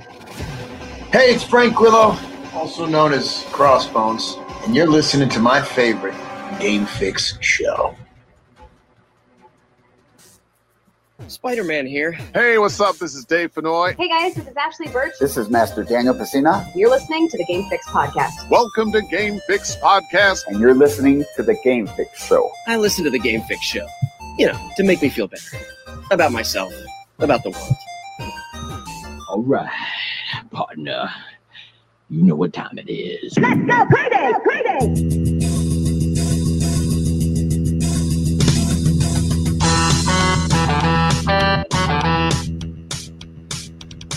Hey, it's Frank Grillo, also known as Crossbones, and you're listening to my favorite Game Fix show. Spider Man here. Hey, what's up? This is Dave Fennoy. Hey guys, this is Ashly Burch. This is Master Daniel Pesina. You're listening to the Game Fix Podcast. Welcome to Game Fix Podcast. And you're listening to the Game Fix Show. I listen to the Game Fix Show, you know, to make me feel better about myself, about the world. All right, partner. You know what time it is. Let's go, payday, payday!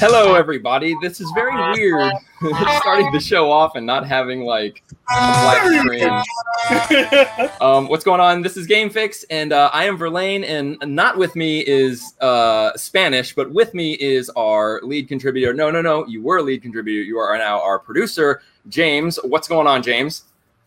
Hello, everybody. This is very weird. Starting the show off and not having like a black screen. um, what's going on? This is Game Fix, and uh, I am Verlaine, and not with me is uh, Spanish, but with me is our lead contributor. No, no, no. You were a lead contributor. You are now our producer, James. What's going on, James?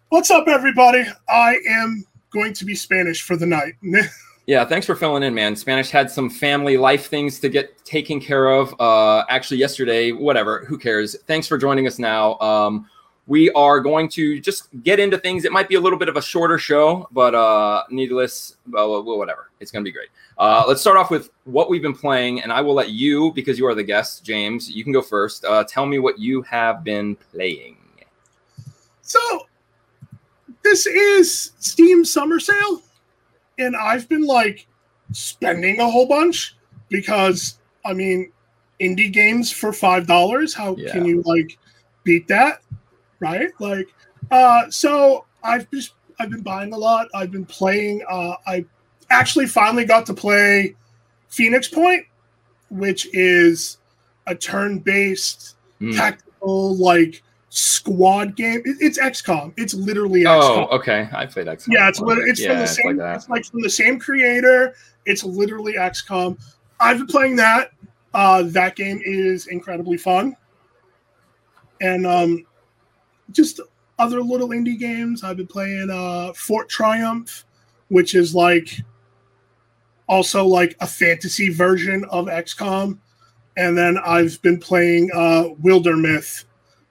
What's up, everybody? I am going to be Spanish for the night. Yeah, thanks for filling in, man. Spanish had some family life things to get taken care of. Uh, actually, yesterday, whatever, who cares? Thanks for joining us now. Um, we are going to just get into things. It might be a little bit of a shorter show, but uh, needless, well, whatever. It's going to be great. Uh, let's start off with what we've been playing, and I will let you, because you are the guest, James, you can go first. Uh, tell me what you have been playing. So, this is Steam Summer Sale, and I've been like spending a whole bunch because I mean, indie games for five dollars. How Yeah. can you like beat that, right? Like, uh, so I've just I've been buying a lot. I've been playing. Uh, I actually finally got to play Phoenix Point, which is a turn-based Hmm. tactical like squad game. It, it's XCOM. It's literally XCOM. Oh, okay. I played XCOM. Yeah, it's it's from the it's same. like it's like from the same creator. It's literally XCOM. I've been playing that. Uh, that game is incredibly fun, and um, just other little indie games. I've been playing uh, Fort Triumph, which is like also like a fantasy version of XCOM, and then I've been playing uh, Wildermyth,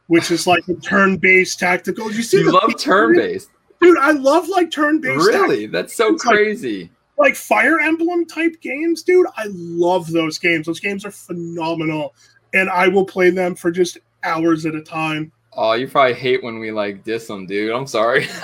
which is like a turn-based tactical. You see, You love turn based. dude. I love like turn-based. Really? That's so It's crazy. like Fire Emblem type games, dude. I love those games. Those games are phenomenal, and I will play them for just hours at a time. Oh, you probably hate when we like diss them, dude. I'm sorry.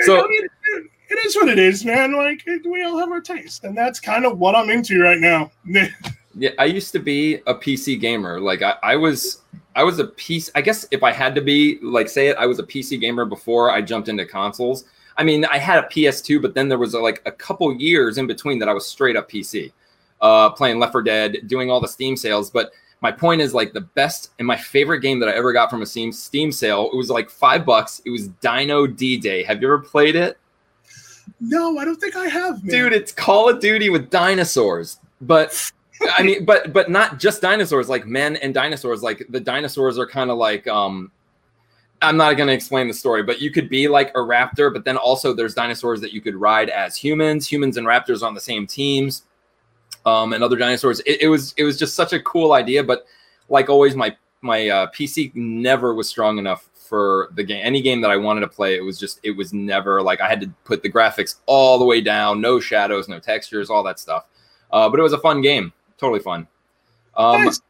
So So- I mean, it- it is what it is, man. Like it, we all have our taste, and that's kind of what I'm into right now. yeah, I used to be a PC gamer. Like I, I was, I was a PC. I guess if I had to be, like, say it, I was a PC gamer before I jumped into consoles. I mean, I had a PS2, but then there was like a couple years in between that I was straight up PC, uh, playing Left 4 Dead, doing all the Steam sales. But my point is, like, the best and my favorite game that I ever got from a Steam Steam sale. It was like five bucks. It was Dino D Day. Have you ever played it? no, I don't think I have, man. dude it's call of duty with dinosaurs but i mean but but not just dinosaurs like men and dinosaurs like the dinosaurs are kind of like um i'm not going to explain the story but you could be like a raptor but then also there's dinosaurs that you could ride as humans. Humans and raptors on the same teams um and other dinosaurs. It, it was it was just such a cool idea but like always my my uh, pc never was strong enough for the game any game that i wanted to play. It was just it was never like i had to put the graphics all the way down no shadows no textures all that stuff. Uh, but it was a fun game totally fun um Nice.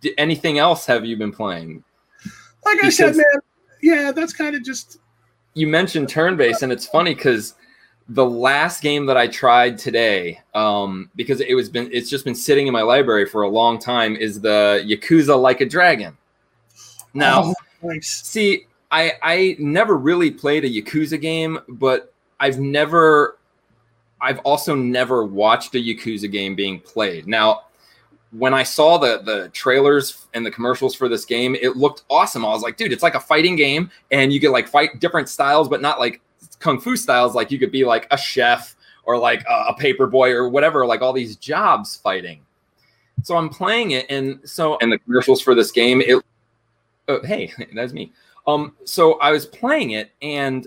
d- anything else have you been playing like I said, man. Yeah, that's kind of just you mentioned turn based and it's funny because the last game that i tried today um because it was been it's just been sitting in my library for a long time is the yakuza like a dragon now oh, nice. See, I I never really played a Yakuza game, but I've never I've also never watched a Yakuza game being played. Now, when I saw the the trailers and the commercials for this game, it looked awesome. I was like, dude, it's like a fighting game and you could like fight different styles but not like kung fu styles like you could be like a chef or like a, a paper boy or whatever, like all these jobs fighting. So I'm playing it and so and the commercials for this game it oh, hey, that's me. Um, so I was playing it, and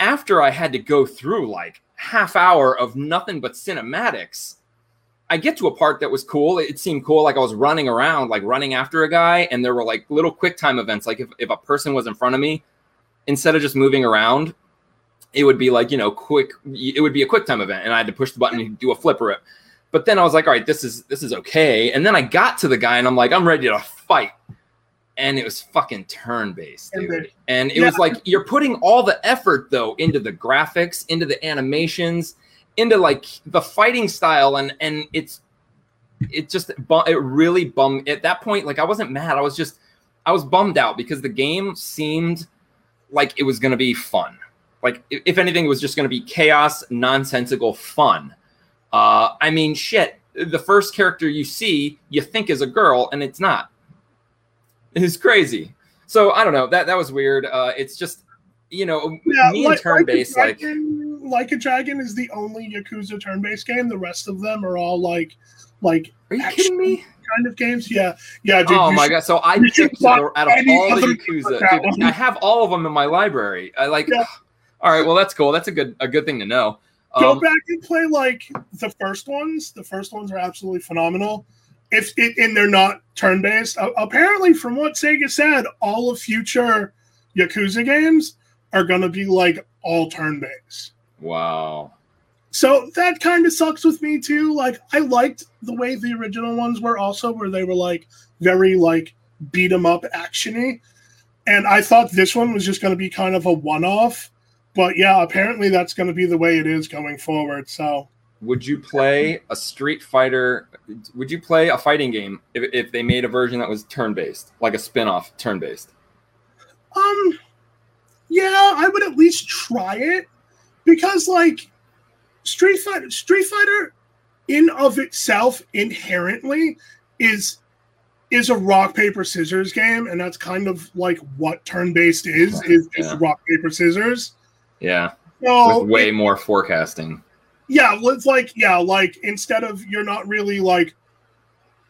after I had to go through like half hour of nothing but cinematics, I get to a part that was cool. It seemed cool. Like I was running around, like running after a guy, and there were like little quick time events. Like if, if a person was in front of me, instead of just moving around, it would be like, you know, quick, it would be a quick time event, and I had to push the button and do a flip rip. But then I was like, all right, this is this is okay. And then I got to the guy and I'm like, I'm ready to fight. And it was fucking turn based, And dude. And it Yeah. was like you're putting all the effort though into the graphics, into the animations, into like the fighting style, and and it's it just it really bummed at that point. Like I wasn't mad, I was just I was bummed out because the game seemed like it was going to be fun. Like if anything, it was just going to be chaos, nonsensical fun. Uh, I mean, shit. The first character you see, you think is a girl, and it's not. It's crazy. So I don't know. That that was weird. Uh, it's just you know Yeah, me and turn based like, like a Dragon, like a Dragon is the only Yakuza turn-based game. The rest of them are all like, like Are you kidding me? kind of games. Yeah, yeah. Dude, oh my should- god! So I picked out of all the Yakuza. Dude. I have all of them in my library. I like. Yeah. All right. Well, that's cool. That's a good a good thing to know. Go Um, back and play like the first ones. The first ones are absolutely phenomenal. If it and they're not turn based. Uh, apparently, from what Sega said, all of future Yakuza games are going to be like all turn based. wow. So that kind of sucks with me too. Like I liked the way the original ones were also where they were like very like beat 'em up actiony. And I thought this one was just going to be kind of a one off. But yeah, apparently that's going to be the way it is going forward. So Would you play a Street Fighter? Would you play a fighting game if, if they made a version that was turn based, like a spin off turn based? Um, yeah, I would at least try it because, like, Street Fighter, Street Fighter, in of itself, inherently is is a rock paper scissors game, and that's kind of like what turn based is is just Yeah. rock paper scissors. Yeah, So with way it- more forecasting. yeah, it's like yeah, like instead of you're not really like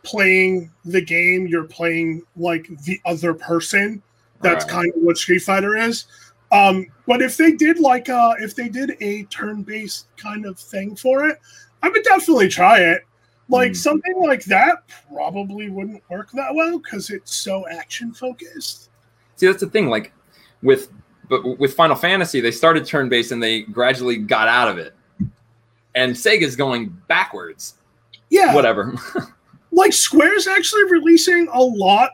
playing the game, you're playing like the other person. That's Right. kind of what Street Fighter is. Um, but if they did like uh if they did a turn-based kind of thing for it, I would definitely try it. Like Hmm. something like that probably wouldn't work that well because it's so action focused. See, that's the thing. Like with but with Final Fantasy, they started turn based and they gradually got out of it. And Sega's going backwards. Yeah, Whatever. like Square's actually releasing a lot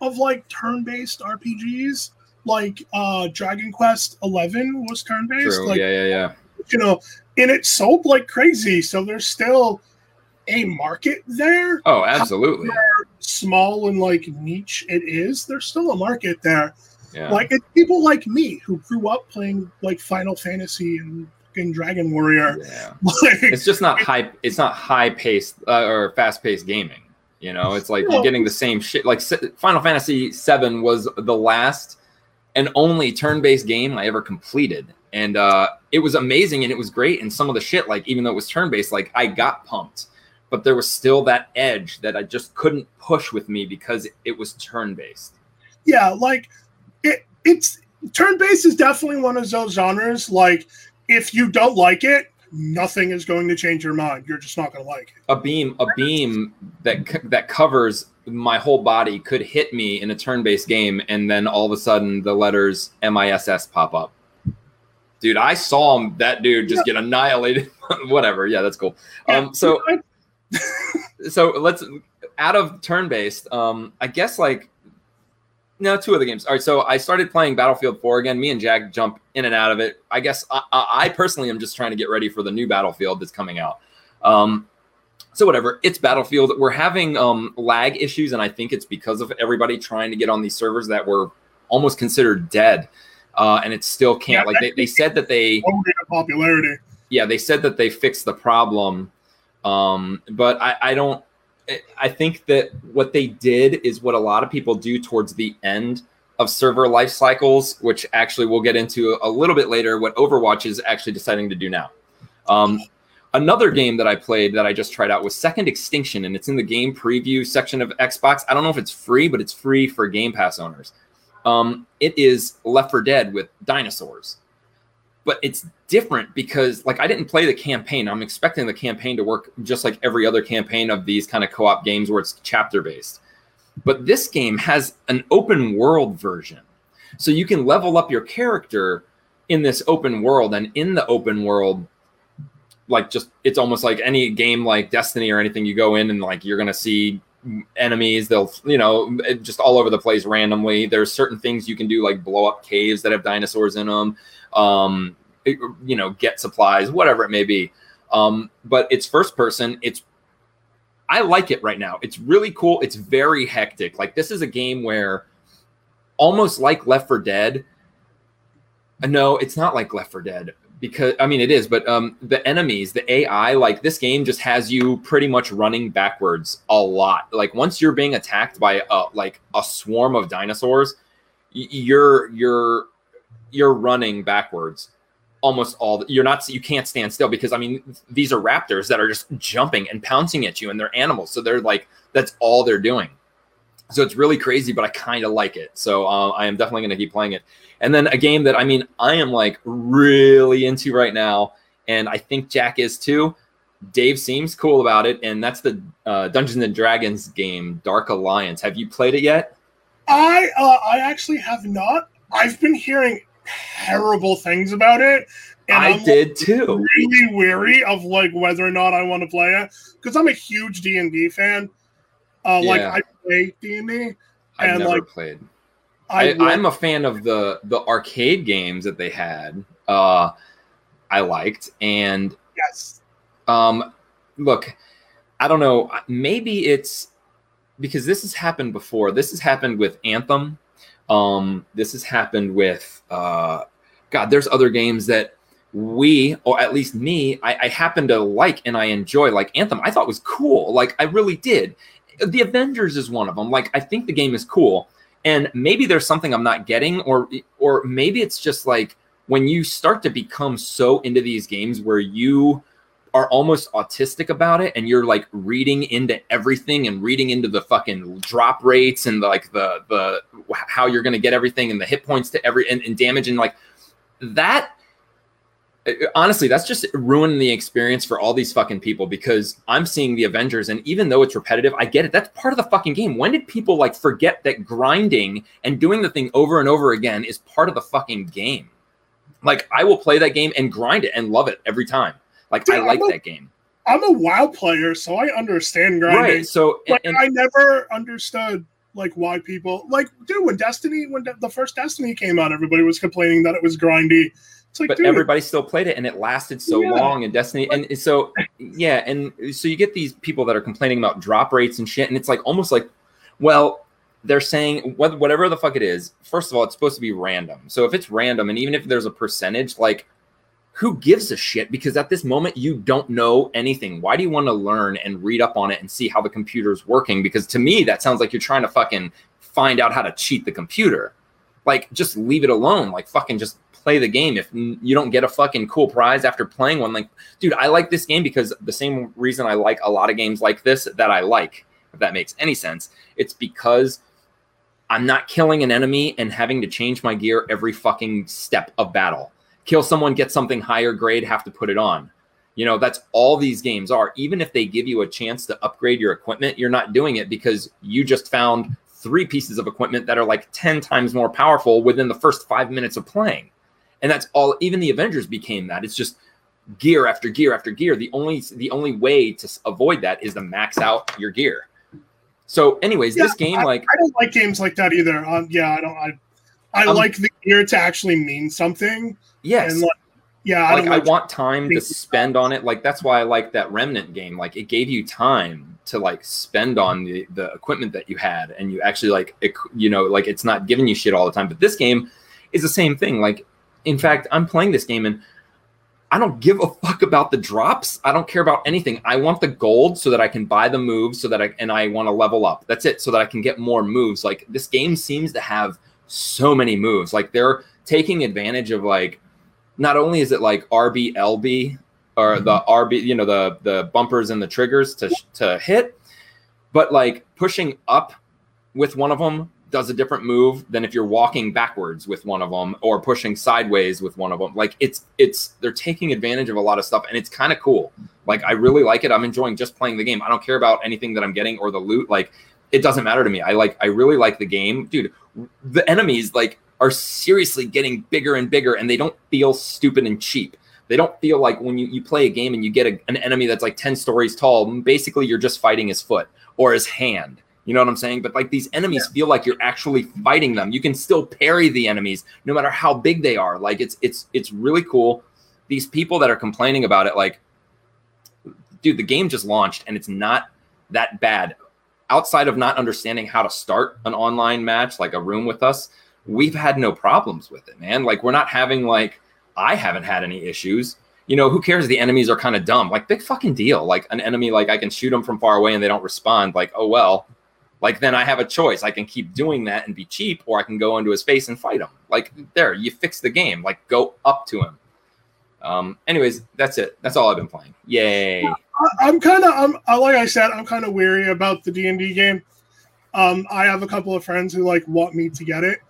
of like turn-based RPGs. Like uh Dragon Quest Eleven was turn-based. Like yeah, yeah, yeah. you know, and it sold like crazy. So there's still a market there. Oh, absolutely. Small and like niche it is, there's still a market there. Yeah. Like it's people like me who grew up playing like Final Fantasy and, and Dragon Warrior. yeah. Like, It's just not high. It's not high paced uh, or fast paced gaming. You know, it's like No. you're getting the same shit. Like S- Final Fantasy VII was the last and only turn based game I ever completed, and uh, it was amazing and it was great. And some of the shit, like even though it was turn based, like I got pumped, but there was still that edge that I just couldn't push with me because it was turn based. yeah, like it it's turn based is definitely one of those genres. Like if you don't like it, nothing is going to change your mind. You're just not going to like it. a beam a beam that that covers my whole body could hit me in a turn-based game and then all of a sudden the letters miss pop up. Dude i saw him, that dude just get annihilated. Whatever. Yeah that's cool. Um so so let's out of turn-based um i guess like no two other games. All right so i started playing battlefield 4 again. Me and jack jump in and out of it. I guess i, I I personally am just trying to get ready for the new battlefield that's coming out. Um so whatever it's battlefield. We're having um lag issues and i think it's because of everybody trying to get on these servers that were almost considered dead. Uh and it still can't Yeah, like they, they said that they popularity. yeah they said that they fixed the problem. Um but i i don't I- think that what they did is what a lot of people do towards the end of server life cycles which actually we'll get into a little bit later what overwatch is actually deciding to do now. Um another game that i played that i just tried out was second extinction and it's in the game preview section of xbox. I don't know if it's free but it's free for game pass owners. Um it is left for dead with dinosaurs but it's different because like I didn't play the campaign. I'm expecting the campaign to work just like every other campaign of these kind of co-op games where it's chapter based. But this game has an open world version. So you can level up your character in this open world and in the open world like just it's almost like any game like Destiny or anything you go in and like you're going to see enemies they'll you know just all over the place randomly. There's certain things you can do like blow up caves that have dinosaurs in them um you know get supplies whatever it may be. Um but it's first person it's i like it right now. It's really cool. It's very hectic. Like this is a game where almost like left for dead. No it's not like left for dead because i mean it is but um the enemies the ai like this game just has you pretty much running backwards a lot. Like once you're being attacked by a like a swarm of dinosaurs you're you're you're running backwards almost all the, you're not you can't stand still because i mean these are raptors that are just jumping and pouncing at you and they're animals. So they're like that's all they're doing so it's really crazy but i kind of like it. So uh, i am definitely going to keep playing it. And then a game that i mean i am like really into right now and i think jack is too. Dave seems cool about it and that's the uh, dungeons and dragons game dark alliance. Have you played it yet? I uh, I actually have not. I've been hearing terrible things about it, and i am did too. really weary of like whether or not I want to play it because I'm a huge D and D fan. Uh, Like I play D and D. i've never like, played I, I, I'm a fan of the the arcade games that they had. Uh, I liked, and yes. um, look, I don't know. Maybe it's because this has happened before. This has happened with Anthem. Um, this has happened with uh, God. There's other games that we, or at least me, I, I happen to like and I enjoy. Like Anthem, I thought was cool. Like I really did. The Avengers is one of them. Like I think the game is cool, and maybe there's something I'm not getting, or or maybe it's just like when you start to become so into these games where you are almost autistic about it and you're like reading into everything and reading into the fucking drop rates and like the the how you're going to get everything and the hit points to every and, and damage and like that honestly that's just ruining the experience for all these fucking people because i'm seeing the avengers and even though it's repetitive i get it. That's part of the fucking game. When did people like forget that grinding and doing the thing over and over again is part of the fucking game? Like i will play that game and grind it and love it every time. Like i Dude, like I'm a- that game. I'm a WoW player, so I understand grinding. right so But and, I never understood like why people like dude when Destiny when the first Destiny came out, everybody was complaining that it was grindy. Like but dude, everybody still played it and it lasted so Yeah. long in destiny and so yeah and so you get these people that are complaining about drop rates and shit and it's like almost like well they're saying whatever the fuck it is first of all it's supposed to be random. So if it's random and even if there's a percentage like who gives a shit? Because at this moment you don't know anything. Why do you want to learn and read up on it and see how the computer's working? Because to me that sounds like you're trying to fucking find out how to cheat the computer. Like just leave it alone. Like fucking just play the game. If you don't get a fucking cool prize after playing one like dude i like this game because the same reason i like a lot of games like this that i like if that makes any sense it's because i'm not killing an enemy and having to change my gear every fucking step of battle. Kill someone get something higher grade have to put it on. You know that's all these games are. Even if they give you a chance to upgrade your equipment you're not doing it because you just found three pieces of equipment that are like 10 times more powerful within the first five minutes of playing and that's all even the avengers became that it's just gear after gear after gear the only the only way to avoid that is to max out your gear so anyways Yeah, this game like I don't like games like that either. Um, yeah, I don't. I I Um, like the gear to actually mean something. yes And like, yeah, I like don't I want time to spend on it. Like that's why I like that Remnant game. Like it gave you time to like spend on the the equipment that you had, and you actually like it, you know like it's not giving you shit all the time. But this game is the same thing. Like in fact, I'm playing this game and I don't give a fuck about the drops. I don't care about anything. I want the gold so that I can buy the moves so that I and I want to level up. That's it. So that I can get more moves. Like this game seems to have so many moves. Like they're taking advantage of like not only is it like RBLB or mm-hmm. the RB, you know, the the bumpers and the triggers to to hit, but like pushing up with one of them does a different move than if you're walking backwards with one of them or pushing sideways with one of them. Like it's it's they're taking advantage of a lot of stuff and it's kind of cool. Like I really like it. I'm enjoying just playing the game. I don't care about anything that I'm getting or the loot. Like it doesn't matter to me. I like I really like the game. Dude, the enemies like are seriously getting bigger and bigger and they don't feel stupid and cheap. They don't feel like when you, you play a game and you get a, an enemy that's like 10 stories tall, basically you're just fighting his foot or his hand. You know what I'm saying? But like these enemies feel like you're actually fighting them. You can still parry the enemies no matter how big they are. Like it's it's it's really cool. These people that are complaining about it, like, dude, the game just launched and it's not that bad. Outside of not understanding how to start an online match, like a room with us, we've had no problems with it, man. Like we're not having like I haven't had any issues. You know, who cares? The enemies are kind of dumb. Like big fucking deal. Like an enemy, like I can shoot them from far away and they don't respond. Like oh well. Like then I have a choice. I can keep doing that and be cheap, or I can go into his face and fight him. Like there, you fix the game. Like go up to him. Um. Anyways, that's it. That's all I've been playing. Yay. I'm kind of, I'm like I said, I'm kind of weary about the D and D game. Um, I have a couple of friends who like want me to get it,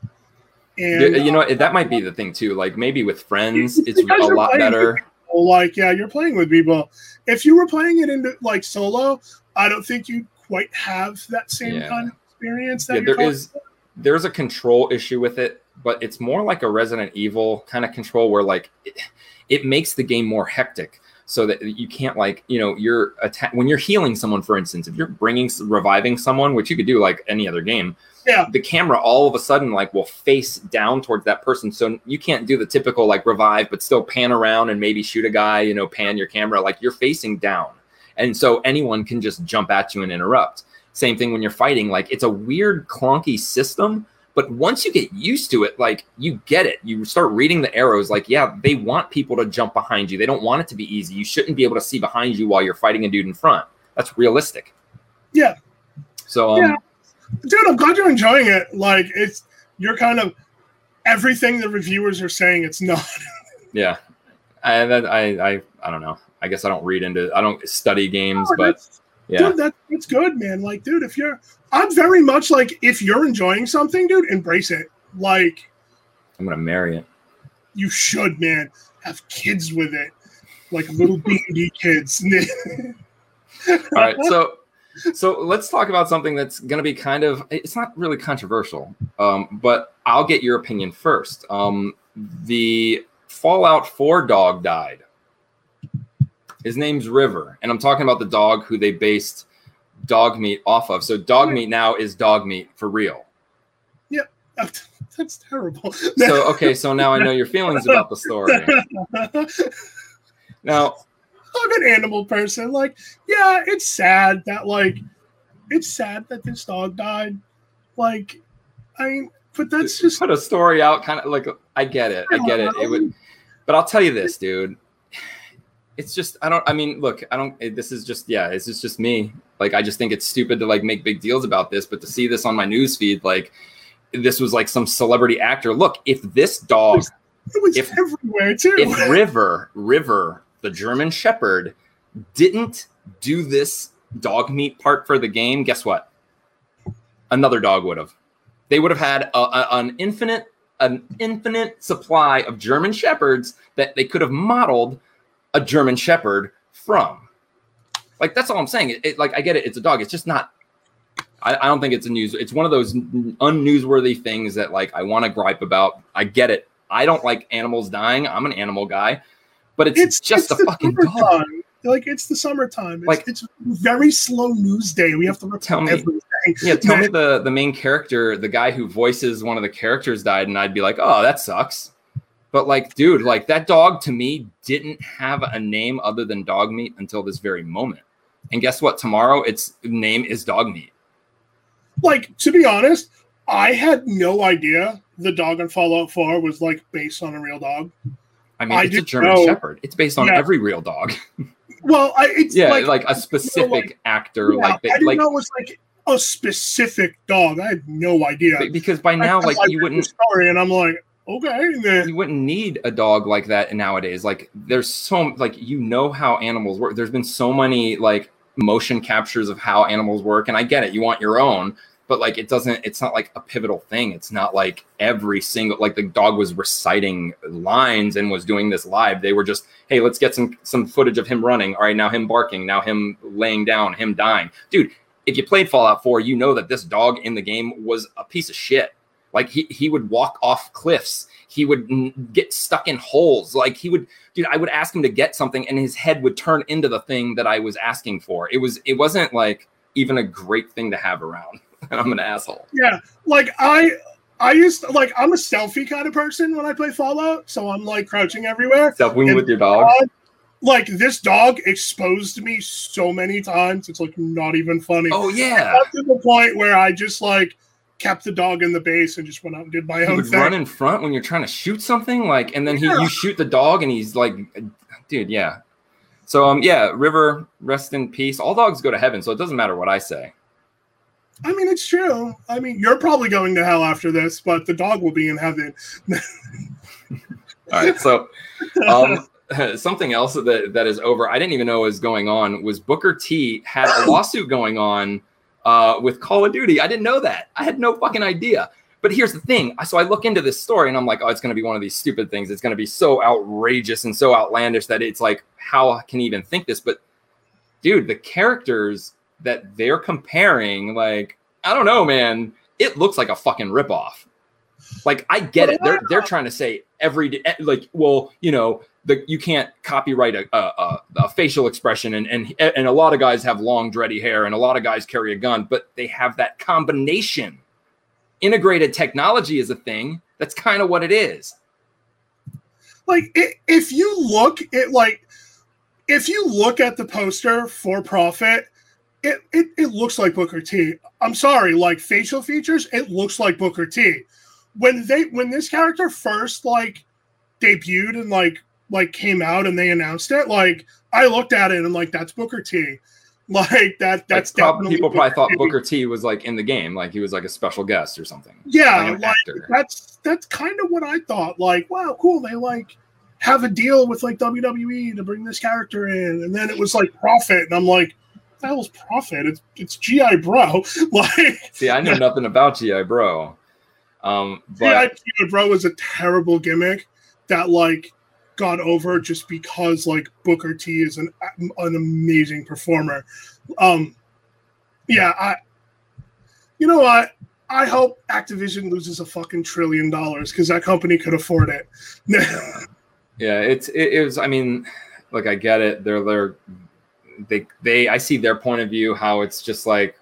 and You, know what, that might be the thing too. Like maybe with friends, It's a lot better. uh, like yeah, you're playing with people. If you were playing it in like solo, I don't think you quite have that same Yeah. kind of experience. That Yeah, there is there's a control issue with it, but it's more like a Resident Evil kind of control where like it, it makes the game more hectic so that you can't like you know you're atta- when you're healing someone for instance if you're bringing reviving someone which you could do like any other game Yeah. the camera all of a sudden like will face down towards that person so you can't do the typical like revive but still pan around and maybe shoot a guy you know pan your camera like you're facing down and so anyone can just jump at you and interrupt same thing when you're fighting like it's a weird clunky system but once you get used to it like you get it you start reading the arrows like yeah they want people to jump behind you they don't want it to be easy you shouldn't be able to see behind you while you're fighting a dude in front that's realistic Yeah. so um, Yeah. dude. I'm glad you're enjoying it. Like it's you're kind of everything the reviewers are saying. It's not. Yeah, I, that, I, I, I don't know. I guess I don't read into. I don't study games, Oh, but that's- yeah, dude, that, that's good, man. Like, dude, if you're, I'm very much like, if you're enjoying something, dude, embrace it. Like, I'm gonna marry it. you should, man. Have kids with it, like little D kids. All right, so, so let's talk about something that's gonna be kind of. It's not really controversial, um, but I'll get your opinion first. Um, the Fallout 4 dog died. His name's River, and I'm talking about the dog who they based dog meat off of. So dog meat now is dog meat for real. Yep. That's terrible. So okay, so now I know your feelings about the story. Now, I'm an animal person. Like, yeah, it's sad that like, it's sad that this dog died. Like, I mean, but that's just put a story out, kind of like I get it, I get it. It would, but I'll tell you this, dude. It's just I don't. I mean, look, I don't. it- This is just yeah. This is just me. Like I just think it's stupid to like make big deals about this, but to see this on my news feed, like this was like some celebrity actor. Look, if this dog, it was if- everywhere too. if River, River, the German Shepherd, didn't do this dog meat part for the game, guess what? Another dog would have. They would have had a, a- an infinite, an infinite supply of German Shepherds that they could have modeled a German Shepherd from. Like that's all I'm saying. It, it- like I get it. It's a dog. It's just not. I, I don't think it's a news. It's one of those unnewsworthy things that like I want to gripe about. I get it. I don't like animals dying. I'm an animal guy, but it's, it's just it's a fucking dog. Like it's the summertime. It's, Like- it's very slow news day. We have to Tell me- everything. Yeah, tell me the the main character, the guy who voices one of the characters died, and I'd be like, oh, that sucks. But like, dude, like that dog to me didn't have a name other than dog meat until this very moment. And guess what? Tomorrow its name is dog meat. Like to be honest, I had no idea the dog in Fallout 4 was like based on a real dog. I mean, I it's a German know- Shepherd. It's based on Yeah. every real dog. Well, I, it's yeah, like, like, a specific actor, yeah, like I didn't like know it was like a specific dog. I had no idea. because by now, I- like I you wouldn't story, and I'm like, okay, then- you wouldn't need a dog like that nowadays. Like there's so like you know how animals work. There's been so many like motion captures of how animals work, and I get it. You want your own, but like it doesn't it's not like a pivotal thing it's not like every single like the dog was reciting lines and was doing this live they were just hey let's get some some footage of him running all right now him barking now him laying down him dying dude if you played fallout 4 you know that this dog in the game was a piece of shit. Like he he would walk off cliffs. He would n- get stuck in holes. Like he would dude i would ask him to get something and his head would turn into the thing that i was asking for. It was it wasn't like even a great thing to have around. And i'm an asshole. Yeah, like I, I used to, like I'm a stealthy kind of person when I play Fallout, so I'm like crouching everywhere. Selfing And with your dog? Dog- like this dog exposed me so many times. It's like not even funny. oh yeah Up to the point where I just like kept the dog in the base and just went out and did my he own thing. run in front when you're trying to shoot something like and then he Yeah. you shoot the dog and he's like dude yeah so um yeah river rest in peace all dogs go to heaven so it doesn't matter what i say I mean, it's true. I mean, you're probably going to hell after this, but the dog will be in heaven. all right so um something else that that is over i didn't even know was going on was booker t had a lawsuit going on uh with call of duty. I didn't know that. I had no fucking idea. But here's the thing. So i look into this story and i'm like oh it's going to be one of these stupid things. It's going to be so outrageous and so outlandish that it's like how can you even think this? But dude the characters that they're comparing like i don't know man. It looks like a fucking ripoff. Like i get it. They're they're trying to say every day like well you know the you can't copyright a, a, a, facial expression and, and and a lot of guys have long dready hair and a lot of guys carry a gun but they have that combination. Integrated technology is a thing. That's kind of what it is. Like i if you look at like if you look at the poster for Prophet it, it it looks like booker t. I'm sorry like facial features it looks like booker t. When they when this character first like debuted and like like came out and they announced it like i looked at it and like that's booker t like that that's like, definitely people probably Booker thought T. Booker T was like in the game, like he was like a special guest or something. yeah like like that's that's kind of what I thought. Like, wow, cool. They like have a deal with like WWE to bring this character in, and then it was like Prophet, and I'm like, the hell's Prophet? It's it's GI Bro. Like, See, I know nothing about GI Bro, um, but GI Bro is a terrible gimmick that like got over just because like Booker T is an an amazing performer. Um, yeah, I. You know what? I hope Activision loses a fucking trillion dollars because that company could afford it. yeah, it's it, it was. I mean, like I get it. They're they're they they. I see their point of view. How it's just like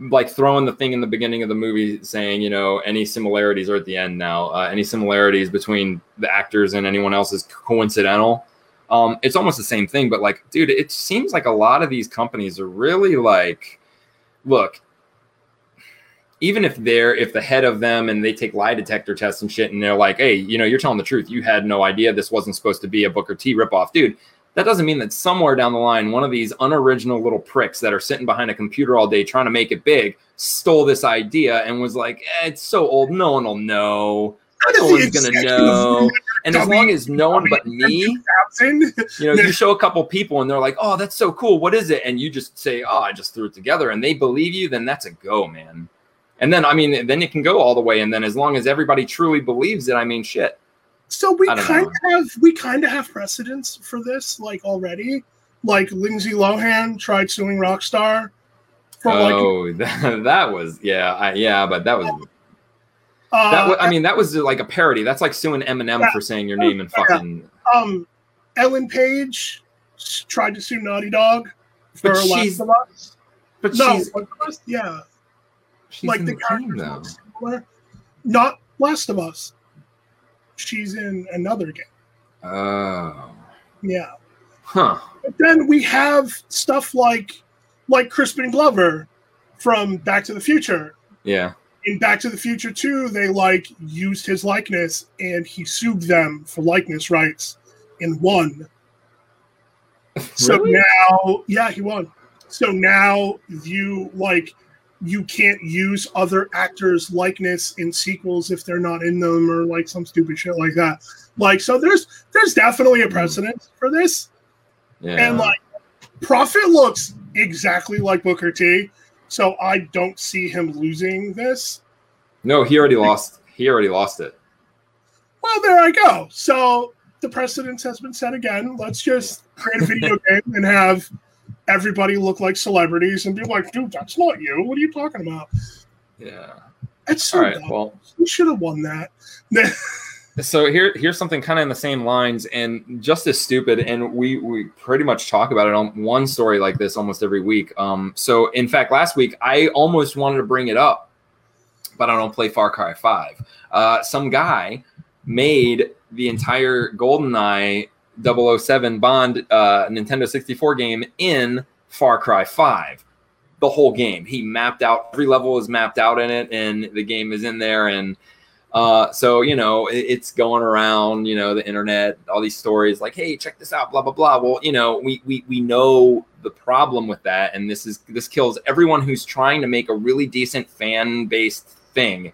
like throwing the thing in the beginning of the movie saying you know any similarities are at the end now. Uh, any similarities between the actors and anyone else is coincidental. Um it's almost the same thing but like dude it seems like a lot of these companies are really like look even if they're if the head of them and they take lie detector tests and shit and they're like hey you know you're telling the truth. You had no idea this wasn't supposed to be a booker t ripoff. Dude that doesn't mean that somewhere down the line one of these unoriginal little pricks that are sitting behind a computer all day trying to make it big stole this idea and was like eh, it's so old no one will know. No one's gonna know. and as long as no one but me you know you show a couple people and they're like oh that's so cool. What is it? And you just say oh i just threw it together. And they believe you then that's a go man. And then i mean then it can go all the way. And then as long as everybody truly believes it i mean shit So we kind of have we kind of have precedents for this, like already. Like Lindsay Lohan tried suing Rockstar for like oh that, that was yeah I, yeah but that was uh, that wa- i mean that was like a parody that's like suing eminem Yeah. for saying your name and Yeah. fucking um Ellen Page tried to sue Naughty Dog for But Last she's- of Us. but No, she's, Last of Us? yeah, she's like the the characters though. Not Last of Us. She's in another game. oh Yeah. huh But then we have stuff like like Crispin Glover from Back to the Future. yeah In Back to the Future 2, they like used his likeness and he sued them for likeness rights and won. Really? So now, yeah, he won. So now you like you can't use other actors' likeness in sequels if they're not in them or like some stupid shit like that. Like so there's there's definitely a hmm. precedent for this. yeah And like Prophet looks exactly like Booker T. So I don't see him losing this. No, he already lost. He already lost it. Well, there I go. So the precedence has been set again. Let's just create a video game and have everybody look like celebrities and be like, dude, that's not you. What are you talking about? Yeah. It's so All right. dumb. Well, we should have won that. so here here's something kind of in the same lines and just as stupid and we we pretty much talk about it on one story like this almost every week um so in fact last week i almost wanted to bring it up but i don't play far cry 5 uh some guy made the entire goldeneye 007 bond uh nintendo 64 game in far cry 5 the whole game he mapped out every level is mapped out in it and the game is in there and uh, so you know, it, it's going around, you know, the internet, all these stories like, "Hey, check this out," blah blah blah. Well, you know, we we we know the problem with that, and this is this kills everyone who's trying to make a really decent fan based thing.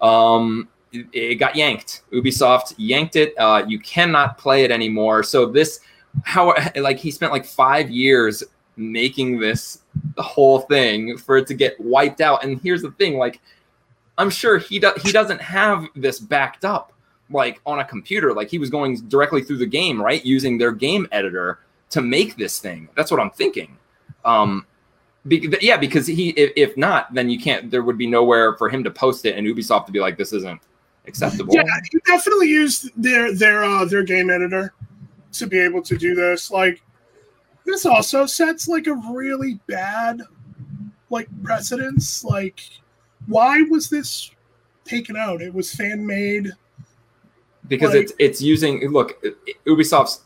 Um, it, got yanked. Ubisoft yanked it. Uh, you cannot play it anymore. So this, how like he spent like five years making this whole thing for it to get wiped out. And here's the thing, like I'm sure he do- he doesn't have this backed up like on a computer. Like he was going directly through the game, right, using their game editor to make this thing. That's what I'm thinking. Um, be- yeah, because he if, if not, then you can't. There would be nowhere for him to post it, and Ubisoft to be like, "This isn't acceptable." Yeah, you definitely used their their uh, their game editor to be able to do this. Like this also sets like a really bad like precedence. Like why was this taken out? It was fan made. because Like- it's it's using look ubisoft's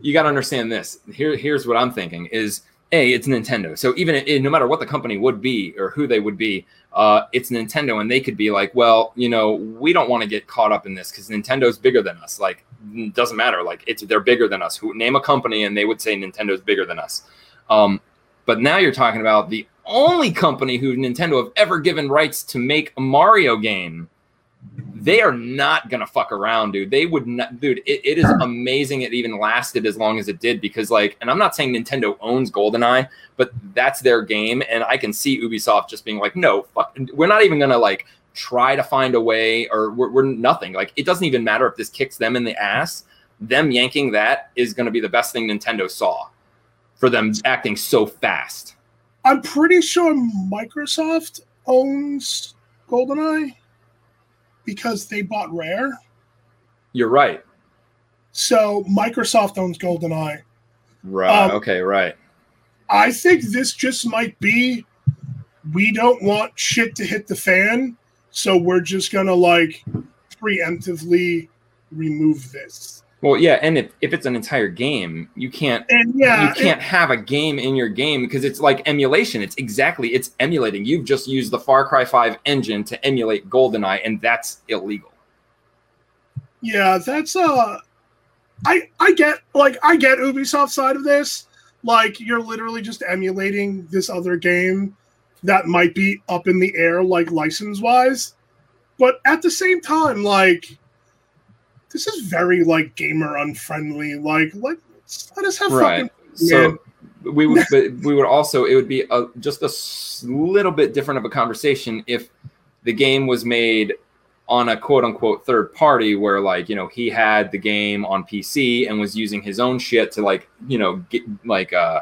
you got to understand this here here's what i'm thinking is a it's nintendo so even i- no matter what the company would be or who they would be uh, it's nintendo and they could be like well you know we don't want to get caught up in this because nintendo's bigger than us. Like doesn't matter. Like it's they're bigger than us. Who name a company and they would say nintendo's bigger than us. Um, but now you're talking about the only company who nintendo have ever given rights to make a mario game they are not gonna fuck around, dude. They would not, dude. It, it is amazing it even lasted as long as it did because, like, and I'm not saying Nintendo owns GoldenEye, but that's their game, and I can see Ubisoft just being like, no, fuck, we're not even gonna like try to find a way, or we're, we're nothing. Like, it doesn't even matter if this kicks them in the ass. Them yanking that is gonna be the best thing Nintendo saw for them acting so fast. I'm pretty sure Microsoft owns GoldenEye because they bought Rare. You're right. So Microsoft owns GoldenEye. Right. Um, okay. Right. I think this just might be we don't want shit to hit the fan, so we're just gonna like preemptively remove this. Well, yeah, and if, if it's an entire game, you can't And yeah, you can't have a game in your game because it's like emulation. It's exactly it's emulating. You've just used the Far Cry 5 engine to emulate GoldenEye, and that's illegal. Yeah, that's uh I I get like I get Ubisoft side of this. Like you're literally just emulating this other game that might be up in the air like license wise. But at the same time, like this is very like gamer unfriendly. Like let let us have Right. fucking So we would but we would also it would be a, just a little bit different of a conversation if the game was made on a quote unquote third party where like you know he had the game on PC and was using his own shit to like you know get like uh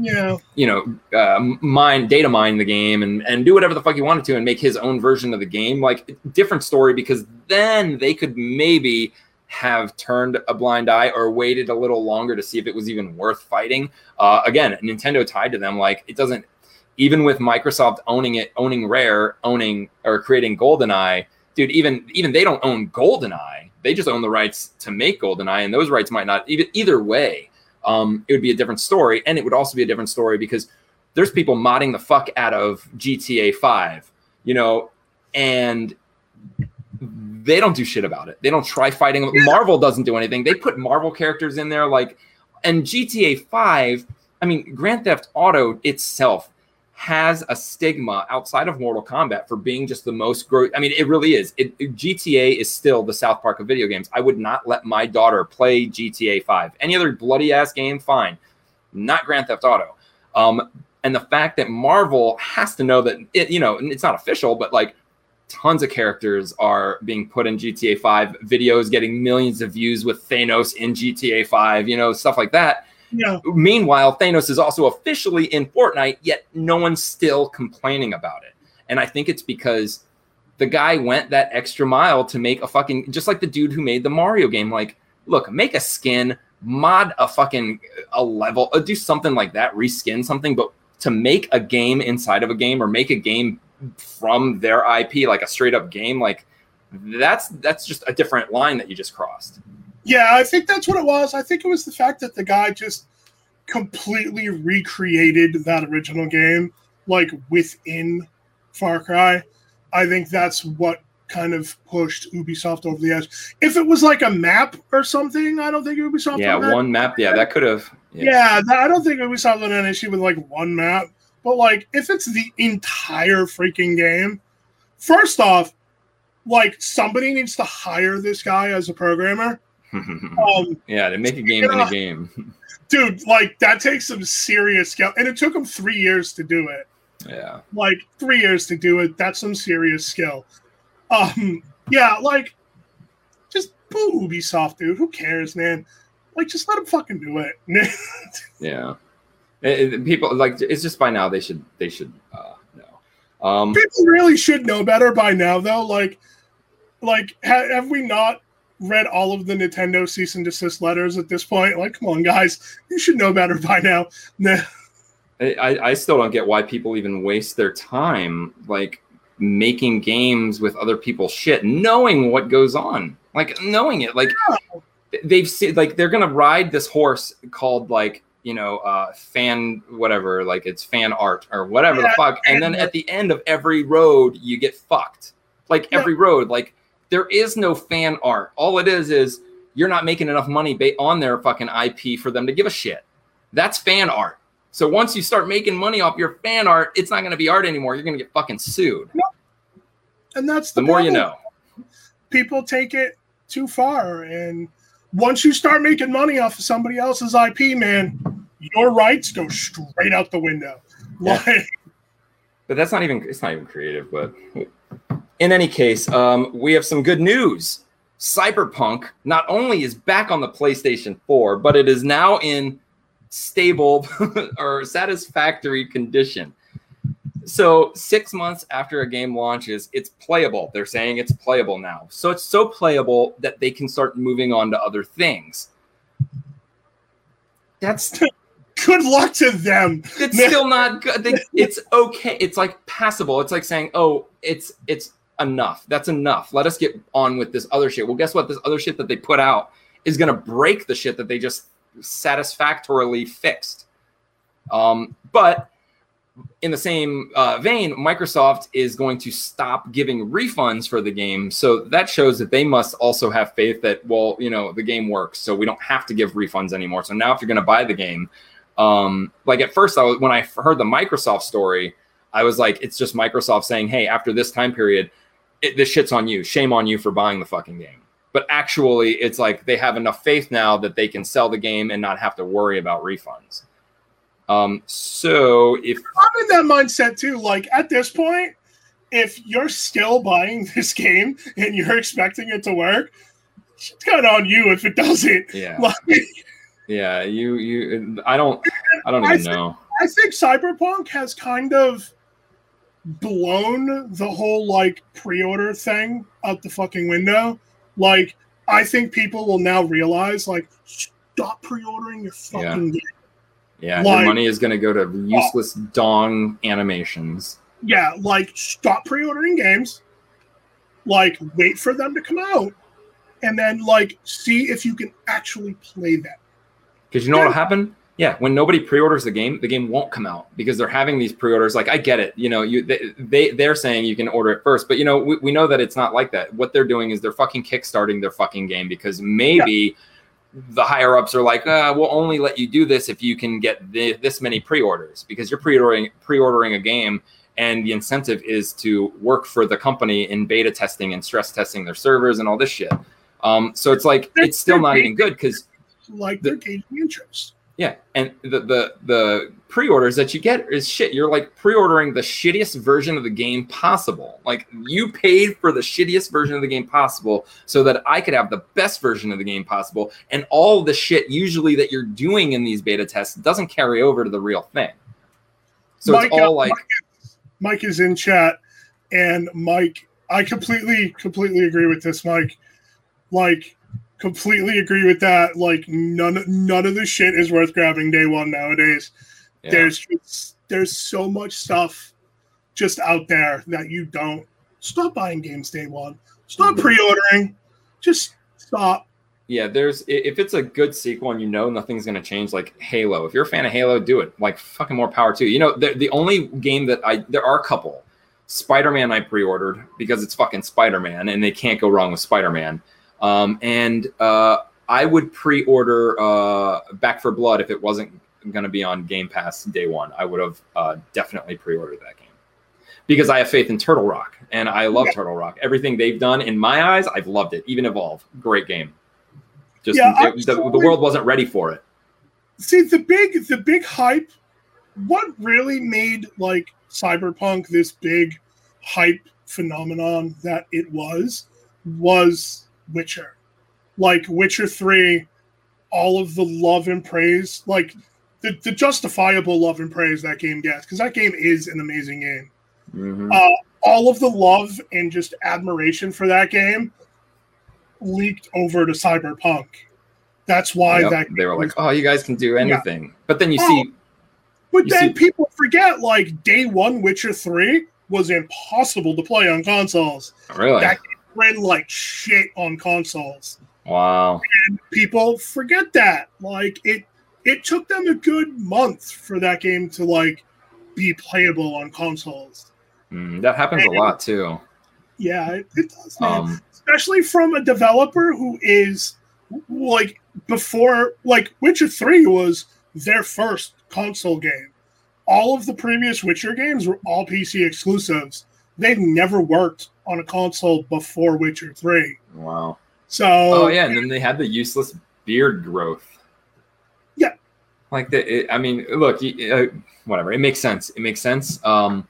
yeah. you know, uh, mine data mine the game and and do whatever the fuck he wanted to and make his own version of the game. Like different story because then they could maybe have turned a blind eye or waited a little longer to see if it was even worth fighting. Uh, again, Nintendo tied to them like it doesn't. Even with Microsoft owning it, owning Rare, owning or creating GoldenEye, dude, even even they don't own GoldenEye. They just own the rights to make GoldenEye, and those rights might not even either way um, it would be a different story. And it would also be a different story because there's people modding the fuck out of GTA 5, you know, and they don't do shit about it. They don't try fighting. them. Marvel doesn't do anything. They put Marvel characters in there, like, and GTA 5, I mean, Grand Theft Auto itself has a stigma outside of Mortal Kombat for being just the most growth. I mean, it really is. It, it- GTA is still the South Park of video games. I would not let my daughter play GTA 5. Any other bloody ass game, fine. Not Grand Theft Auto. Um, And the fact that Marvel has to know that it, you know, it's not official, but like tons of characters are being put in GTA 5, videos getting millions of views with Thanos in GTA 5, you know, stuff like that. Yeah. Meanwhile, Thanos is also officially in Fortnite, yet no one's still complaining about it. And I think it's because the guy went that extra mile to make a fucking just like the dude who made the Mario game. Like, look, make a skin, mod a fucking a level, uh, do something like that, reskin something, but to make a game inside of a game or make a game from their IP, like a straight up game, like that's that's just a different line that you just crossed. Yeah, I think that's what it was. I think it was the fact that the guy just completely recreated that original game, like within Far Cry. I think that's what kind of pushed Ubisoft over the edge. If it was like a map or something, I don't think Ubisoft. Yeah, one map. Yeah, that could have. Yeah, that, I don't think Ubisoft have an issue with like one map. But like, if it's the entire freaking game, first off, like somebody needs to hire this guy as a programmer. Um, yeah, to make a game in a game. dude, like that takes some serious skill, and it took him three years to do it. yeah. Like three years to do it. That's some serious skill. Um, yeah, like just boo Ubisoft, dude. Who cares, man? Like, just let him fucking do it. Yeah. It- it- people like it's just by now they should they should uh know. Um People really should know better by now, though. Like, like ha- have we not read all of the Nintendo cease and desist letters at this point? Like, come on, guys, you should know better by now. I, I still don't get why people even waste their time like making games with other people's shit, knowing what goes on. Like knowing it. Like they've seen like they're gonna ride this horse called like you know uh fan whatever like it's fan art or whatever the Yeah, fuck and then at the end of every road you get fucked like Yeah. every road like there is no fan art. All it is is you're not making enough money ba- on their fucking ip for them to give a shit. That's fan art. So once you start making money off your fan art it's not going to be art anymore. You're going to get fucking sued. And that's the the, more you know. People take it too far, and once you start making money off of somebody else's IP, man, your rights go straight out the window. Yeah. Like, but that's not even it's not even creative but in any case um, we have some good news. Cyberpunk not only is back on the playstation 4 but it is now in stable or satisfactory condition. So six months after a game launches it's playable. They're saying it's playable now. So it's so playable that they can start moving on to other things. That's good luck to them. it's Man. still not good. They, it's okay. It's like passable. It's like saying, "Oh, it's it's enough. That's enough. Let us get on with this other shit." Well, guess what? This other shit that they put out is gonna break the shit that they just satisfactorily fixed. Um, but in the same uh, vein, Microsoft is going to stop giving refunds for the game. So that shows that they must also have faith that, well, you know, the game works. So we don't have to give refunds anymore. So now if you're going to buy the game, um, like at first, I was, when I heard the Microsoft story, I was like, it's just Microsoft saying, hey, after this time period, it, this shit's on you. Shame on you for buying the fucking game. But actually, it's like they have enough faith now that they can sell the game and not have to worry about refunds. Um, so if I'm in that mindset too. Like at this point, if you're still buying this game and you're expecting it to work, it's kind of on you if it doesn't. yeah, Like, yeah, you you I don't I don't I even think- know. I think Cyberpunk has kind of blown the whole like pre-order thing out the fucking window. Like, I think people will now realize like stop pre-ordering your fucking Yeah. game. Yeah, like- your money is going to go to useless dong animations. Yeah, like stop pre-ordering games. Like, wait for them to come out, and then like see if you can actually play them. Because you know what'll happen? Yeah, when nobody pre-orders the game, the game won't come out because they're having these pre-orders. Like I get it, you know, you they, they they're saying you can order it first, but you know we, we know that it's not like that. What they're doing is they're fucking kickstarting their fucking game because maybe the higher ups are like, uh, we'll only let you do this if you can get the, this many pre-orders because you're pre-ordering pre-ordering a game and the incentive is to work for the company in beta testing and stress testing their servers and all this shit. Um, so it's like it's still not even good because Like they're gauging interest. Yeah, and the the the pre-orders that you get is shit. You're like pre-ordering the shittiest version of the game possible. Like you paid for the shittiest version of the game possible so that I could have the best version of the game possible. And all the shit usually that you're doing in these beta tests doesn't carry over to the real thing. So Mike, it's all uh, like Mike Mike is in chat, and Mike, I completely, completely agree with this, Mike. Like, completely agree with that. Like, none, none of the shit is worth grabbing day one nowadays. yeah. There's just, there's so much stuff just out there that you don't stop buying games day one. Stop Mhm. pre-ordering. Just stop. Yeah, there's if it's a good sequel and you know nothing's gonna change, like Halo. If you're a fan of Halo, do it. Like fucking more power to you. You know, the, the only game that I there are a couple. Spider-Man I pre-ordered because it's fucking Spider-Man and they can't go wrong with Spider-Man. Um, and uh, I would pre-order uh, Back 4 Blood if it wasn't gonna be on Game Pass day one. I would have uh, definitely pre-ordered that game because I have faith in Turtle Rock and I love Turtle Rock. Everything they've done in my eyes, I've loved it. Even Evolve, great game. Just Yeah, it- the, the world wasn't ready for it. See the big the big hype. What really made like cyberpunk this big hype phenomenon that it was was Witcher. Like Witcher 3, all of the love and praise, like the, the justifiable love and praise that game gets, because that game is an amazing game. Mhm. Uh, all of the love and just admiration for that game leaked over to Cyberpunk. That's why Yep, that they were like, "Oh, you guys can do anything," but then you Oh, see, But You then see- people forget, like day one, Witcher Three was impossible to play on consoles. really, That ran like shit on consoles. wow, People forget that. Like it, it took them a good month for that game to like be playable on consoles. Mm, that happens a lot too. Yeah, it, it does, man. Um, Especially from a developer who is like before, like Witcher Three was their first console game. All of the previous Witcher games were all PC exclusives. They've never worked on a console before Witcher 3. wow. So Oh yeah, and then they had the useless beard growth. Yeah. like the. It, I mean, look, uh, whatever. It makes sense. It makes sense. Um,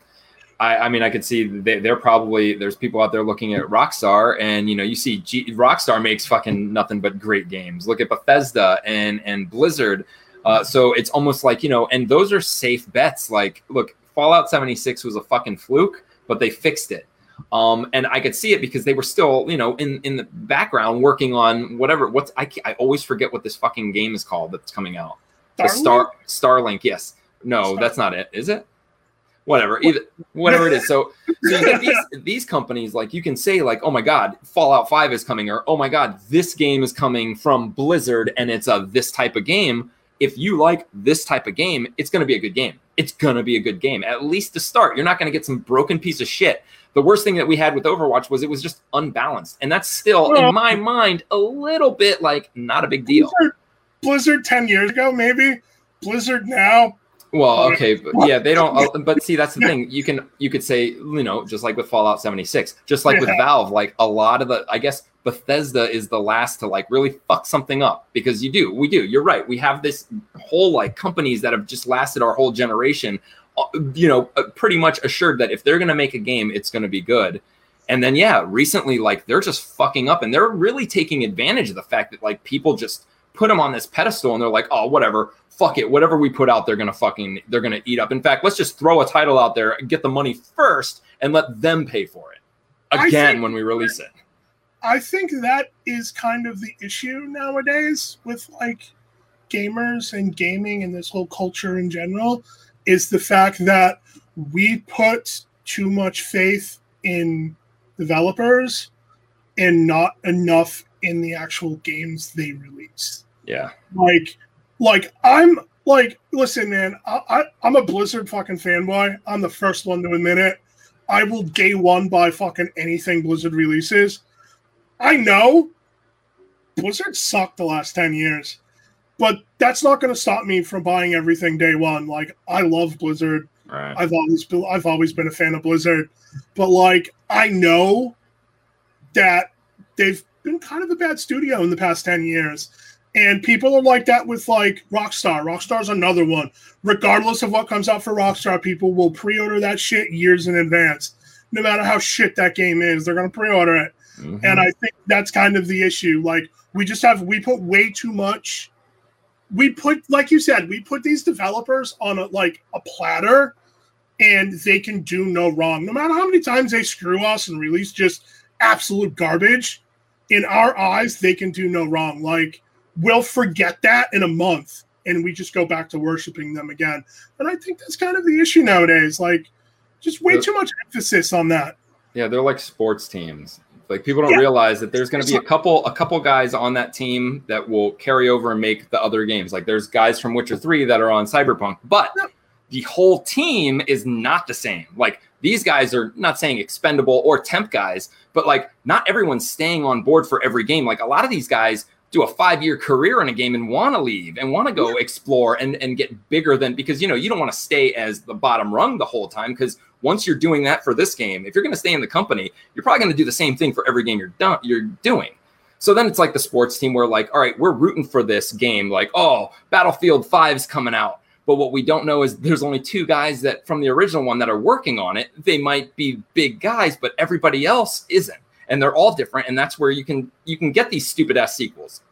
I, I mean, I could see they, they're probably there's people out there looking at Rockstar, and you know, you see G, Rockstar makes fucking nothing but great games. Look at Bethesda and and Blizzard. Uh, so it's almost like you know, and those are safe bets. Like, look, Fallout 76 was a fucking fluke, but they fixed it. Um, and I could see it because they were still, you know, in in the background working on whatever. What's I I always forget what this fucking game is called that's coming out. The Star Starlink. Yes. No, Star- that's not it. Is it? Whatever. Either whatever it is. So, so you get these these companies like you can say like, oh my god, Fallout Five is coming, or oh my god, this game is coming from Blizzard, and it's a this type of game. If you like this type of game, it's going to be a good game. It's going to be a good game, at least to start. You're not going to get some broken piece of shit. The worst thing that we had with Overwatch was it was just unbalanced, and that's still, Well- in my mind, a little bit like not a big deal. Blizzard, Blizzard 10 years ago, maybe. Blizzard now. Well, okay, but yeah, they don't. uh, But see, that's the thing. You can you could say you know just like with Fallout seventy six, just like with Valve, like a lot of the I guess Bethesda is the last to like really fuck something up because you do, we do. You're right. We have this whole like companies that have just lasted our whole generation. uh, You know, uh, pretty much assured that if they're gonna make a game, it's gonna be good. And then yeah, recently like they're just fucking up and they're really taking advantage of the fact that like people just put them on this pedestal and they're like, oh, whatever, fuck it, whatever we put out, they're gonna fucking they're gonna eat up. In fact, let's just throw a title out there, and get the money first, and let them pay for it again think- when we release it. I think that is kind of the issue nowadays with like gamers and gaming and this whole culture in general is the fact that we put too much faith in developers and not enough in the actual games they release. Yeah, Like, like I'm like, listen, man, I, I I'm a Blizzard fucking fanboy. I'm the first one to admit it. I will day one buy fucking anything Blizzard releases. I know Blizzard sucked the last 10 years, but that's not going to stop me from buying everything day one. Like, I love Blizzard. right. I've always been I've always been a fan of Blizzard, but like I know that they've been kind of a bad studio in the past 10 years And people are like that with like Rockstar. Rockstar's another one. Regardless of what comes out for Rockstar, people will pre-order that shit years in advance. No matter how shit that game is, they're gonna pre-order it. Mhm. And I think that's kind of the issue. Like we just have we put way too much. We put, like you said, we put these developers on a like a platter, and they can do no wrong. No matter how many times they screw us and release just absolute garbage, in our eyes, they can do no wrong. Like we'll forget that in a month, and we just go back to worshiping them again. And I think that's kind of the issue nowadays. Like just way The- too much emphasis on that. Yeah, they're like sports teams. Like people don't Yeah. realize that there's going to be a couple a couple guys on that team that will carry over and make the other games. Like there's guys from Witcher 3 that are on Cyberpunk, but the whole team is not the same. Like these guys are not saying expendable or temp guys, but like not everyone's staying on board for every game. Like a lot of these guys do a five year career in a game and want to leave and want to go explore and, and get bigger than because you know you don't want to stay as the bottom rung the whole time because once you're doing that for this game, if you're going to stay in the company, you're probably going to do the same thing for every game you're done you're doing. So then it's like the sports team where like, all right, we're rooting for this game. Like, oh, Battlefield 5's coming out. But what we don't know is there's only two guys that from the original one that are working on it. They might be big guys, but everybody else isn't. And they're all different. And that's where you can you can get these stupid ass sequels.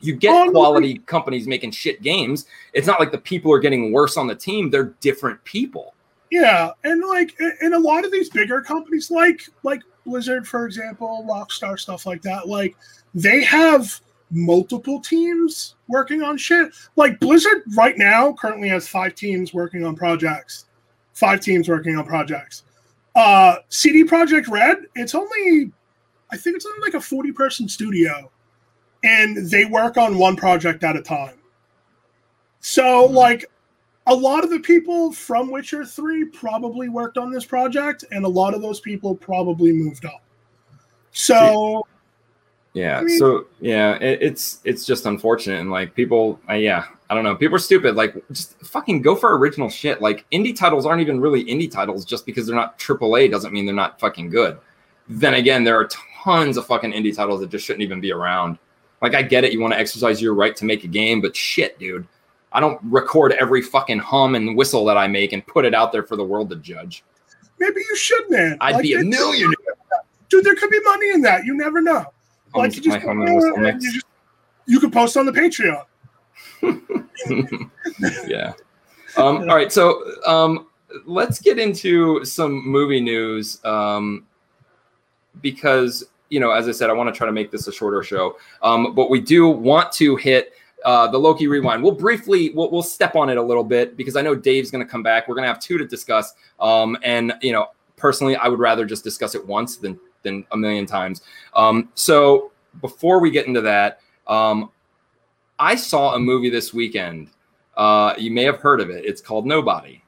You get Oh, no, quality companies making shit games. It's not like the people are getting worse on the team. They're different people. Yeah, and like in a lot of these bigger companies, like like Blizzard, for example, Rockstar, stuff like that, like they have multiple teams working on shit. Like Blizzard right now currently has five teams working on projects. Five teams working on projects. Uh CD Projekt Red, it's only I think it's only like a 40 person studio. And they work on one project at a time. So like a lot of the people from Witcher 3 probably worked on this project, and a lot of those people probably moved up. So, Yeah. I mean- so yeah, it, it's it's just unfortunate and like people, uh, yeah, I don't know. People are stupid. Like just fucking go for original shit. Like indie titles aren't even really indie titles. Just because they're not AAA doesn't mean they're not fucking good. Then again, there are tons of fucking indie titles that just shouldn't even be around. Like I get it, you want to exercise your right to make a game, but shit, dude. I don't record every fucking hum and whistle that I make and put it out there for the world to judge. maybe you should, man. I'd Like, be a millionaire. Dude, there could be money in that. You never know. Like, Hums- you just my go hum and there whistle and mix. you, just, you could post on the Patreon. yeah. Um, all right. So um, let's get into some movie news um, because, you know, as I said, I want to try to make this a shorter show. Um, but we do want to hit uh, the Loki rewind. We'll briefly, we'll, we'll step on it a little bit because I know Dave's going to come back. We're going to have two to discuss. Um, and, you know, personally, I would rather just discuss it once than, than a million times. Um, so before we get into that, um, I saw a movie this weekend. Uh, you may have heard of it. It's called Nobody.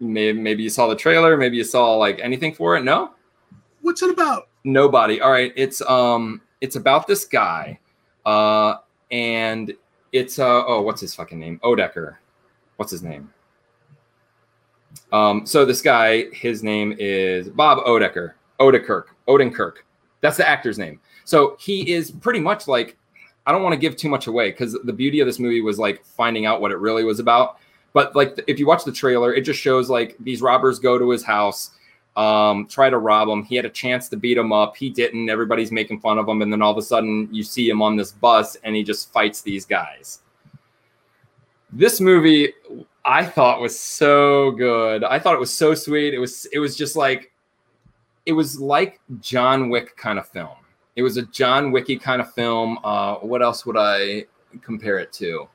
Maybe, maybe you saw the trailer. Maybe you saw like anything for it. No, What's it about? Nobody. All right. It's um, it's about this guy, uh, and it's uh, oh, what's his fucking name? Odecker. What's his name? Um, so this guy, his name is Bob Odecker. Odekirk. Odenkirk. That's the actor's name. So he is pretty much like I don't want to give too much away because the beauty of this movie was like finding out what it really was about. But like if you watch the trailer, it just shows like these robbers go to his house, um, try to rob him. He had a chance to beat him up. He didn't. Everybody's making fun of him, and then all of a sudden you see him on this bus and he just fights these guys. This movie I thought was so good. I thought it was so sweet. It was it was just like it was like John Wick kind of film. It was a John Wicky kind of film. Uh, what else would I compare it to?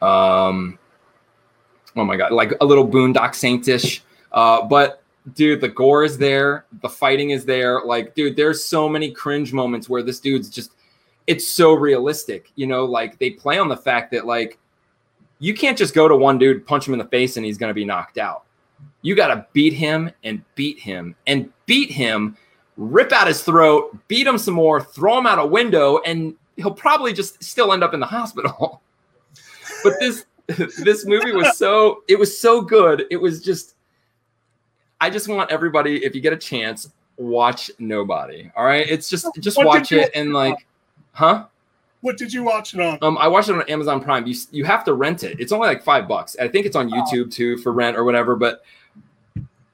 Um, oh my god, like a little Boondock Saintish. Uh, but dude, the gore is there, the fighting is there. Like, dude, there's so many cringe moments where this dude's just it's so realistic. You know, like they play on the fact that like you can't just go to one dude, punch him in the face, and he's gonna be knocked out. You gotta beat him and beat him and beat him rip out his throat, beat him some more, throw him out a window, and he'll probably just still end up in the hospital. but this this movie was so it was so good. It was just I just want everybody, if you get a chance, watch Nobody. All right. It's just just What watch it and like huh? What did you watch it on? Um, I watched it on Amazon Prime. You you have to rent it. It's only like five bucks. I think it's on YouTube too for rent or whatever. But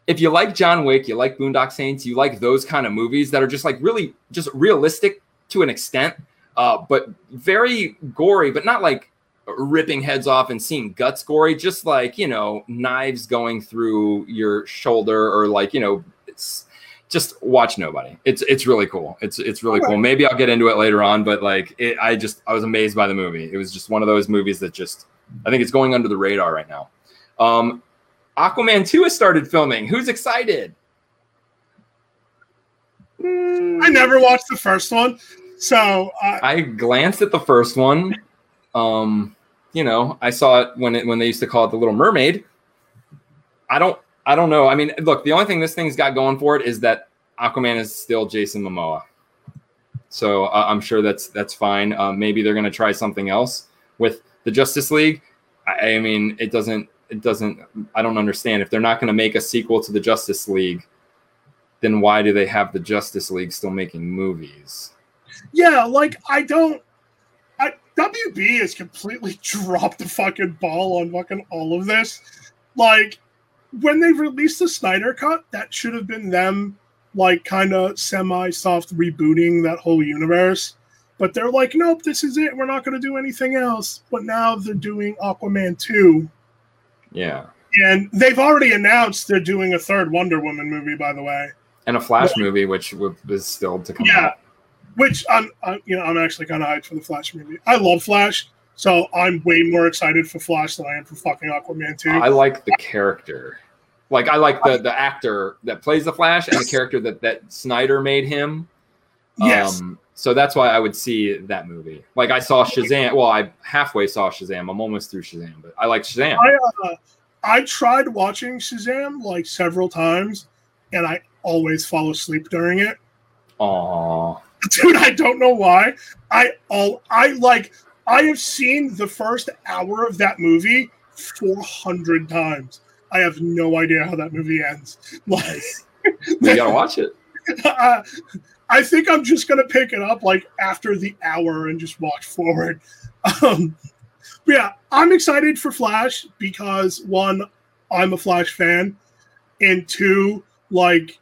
if you like John Wick, you like Boondock Saints, you like those kind of movies that are just like really just realistic to an extent, uh, but very gory, but not like ripping heads off and seeing guts gory, just like you know knives going through your shoulder or like you know it's just watch nobody. It's it's really cool. It's it's really cool. Maybe I'll get into it later on, but like it, I just I was amazed by the movie. It was just one of those movies that just I think it's going under the radar right now. Um, Aquaman two has started filming. Who's excited? I never watched the first one, so uh, I glanced at the first one. Um, you know, I saw it when it when they used to call it the Little Mermaid. I don't I don't know. I mean, look, the only thing this thing's got going for it is that Aquaman is still Jason Momoa. So uh, I'm sure that's that's fine. Uh, maybe they're going to try something else with the Justice League. I, I mean, it doesn't it doesn't. I don't understand if they're not going to make a sequel to the Justice League. Then why do they have the Justice League still making movies? yeah, like I don't. WB has completely dropped the fucking ball on fucking all of this. Like when they released the Snyder cut, that should have been them like kind of semi soft rebooting that whole universe. But they're like, nope, this is it. We're not going to do anything else. But now they're doing Aquaman 2. Yeah, And they've already announced they're doing a third Wonder Woman movie, by the way. and a Flash movie, which is still to come Yeah. out. Which I'm, I'm you know, I'm actually kind of hyped for the Flash movie. I love Flash, so I'm way more excited for Flash than I am for fucking Aquaman 2. I like the character. Like I like the the actor that plays the Flash and the character that that Snyder made him. yes. Um, so that's why I would see that movie. Like I saw Shazam. Well, I halfway saw Shazam. I'm almost through Shazam, but I like Shazam. I uh, I tried watching Shazam like several times, and I always fall asleep during it. Aww. Dude, I don't know why. I all I like. I have seen the first hour of that movie four hundred times. I have no idea how that movie ends. Like, You gotta watch it. uh, I think I'm just gonna pick it up like after the hour and just watch forward. Um, but yeah, I'm excited for Flash because one, I'm a Flash fan, and two, like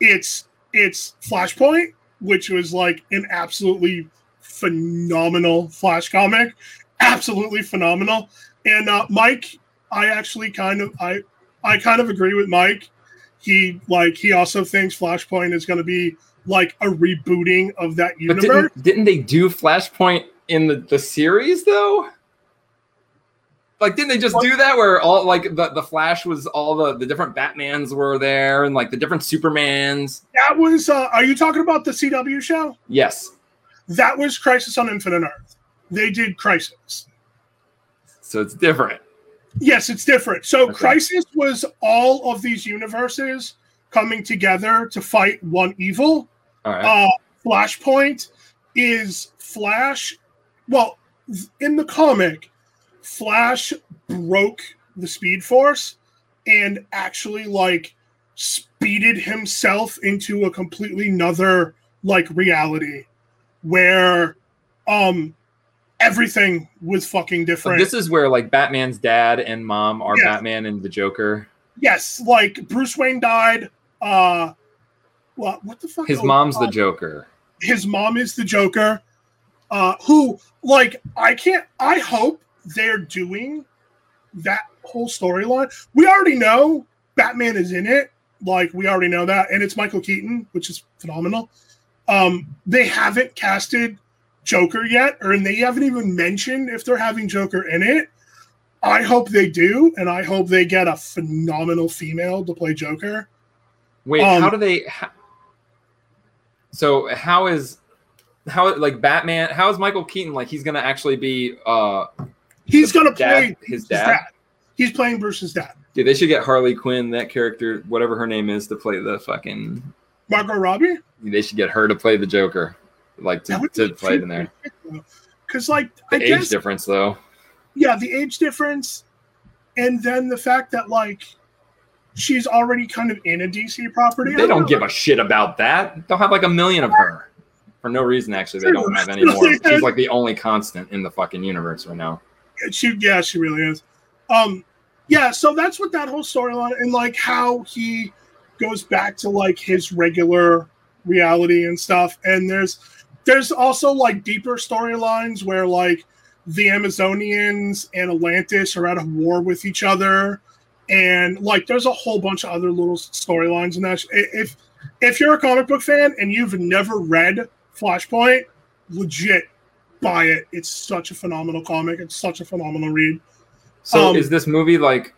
it's it's Flashpoint, which was like an absolutely phenomenal Flash comic, absolutely phenomenal. And uh, Mike, I actually kind of I I kind of agree with Mike. He like he also thinks Flashpoint is going to be like a rebooting of that universe. didn't didn't they do Flashpoint in the the series though? Like, didn't they just do that where all like the, the Flash was all the the different Batmans were there and like the different Supermans? That was. Uh, are you talking about the CW show? Yes. That was Crisis on Infinite Earth. They did Crisis. So it's different. Yes, it's different. So Okay. Crisis was all of these universes coming together to fight one evil. All right. Uh, Flashpoint is Flash. Well, in the comic, Flash broke the Speed Force and actually like speeded himself into a completely another like reality where um everything was fucking different. this is where like Batman's dad and mom are Yes. Batman and the Joker. yes, like Bruce Wayne died. Uh, what what the fuck? His Oh, mom's the uh, Joker. his mom is the Joker. Uh, who like I can't. I hope they're doing that whole storyline. We already know Batman is in it. Like we already know that, and it's Michael Keaton, which is phenomenal. Um, they haven't casted Joker yet, or and they haven't even mentioned if they're having Joker in it. I hope they do, and I hope they get a phenomenal female to play Joker. Wait, um, how do they? How, so how is how like Batman? How is Michael Keaton like he's gonna actually be? uh He's gonna dad, play his Bruce's dad. He's playing Bruce's dad. Dude, they should get Harley Quinn, that character, whatever her name is, to play the fucking. Margot Robbie. They should get her to play the Joker, like to, to play it in there. Because, like, The I age guess, difference, though. yeah, the age difference, and then the fact that like she's already kind of in a DC property. They don't give a shit about that. They'll have like a million of her. for no reason. Actually, they don't have any more. She's like the only constant in the fucking universe right now. She yeah she really is. Um yeah so that's what that whole storyline and like how he goes back to like his regular reality and stuff. And there's there's also like deeper storylines where like the amazonians and atlantis are at a war with each other. And like there's a whole bunch of other little storylines in that if if you're a comic book fan and you've never read flashpoint legit buy it. It's such a phenomenal comic. It's such a phenomenal read. So Um, is this movie like?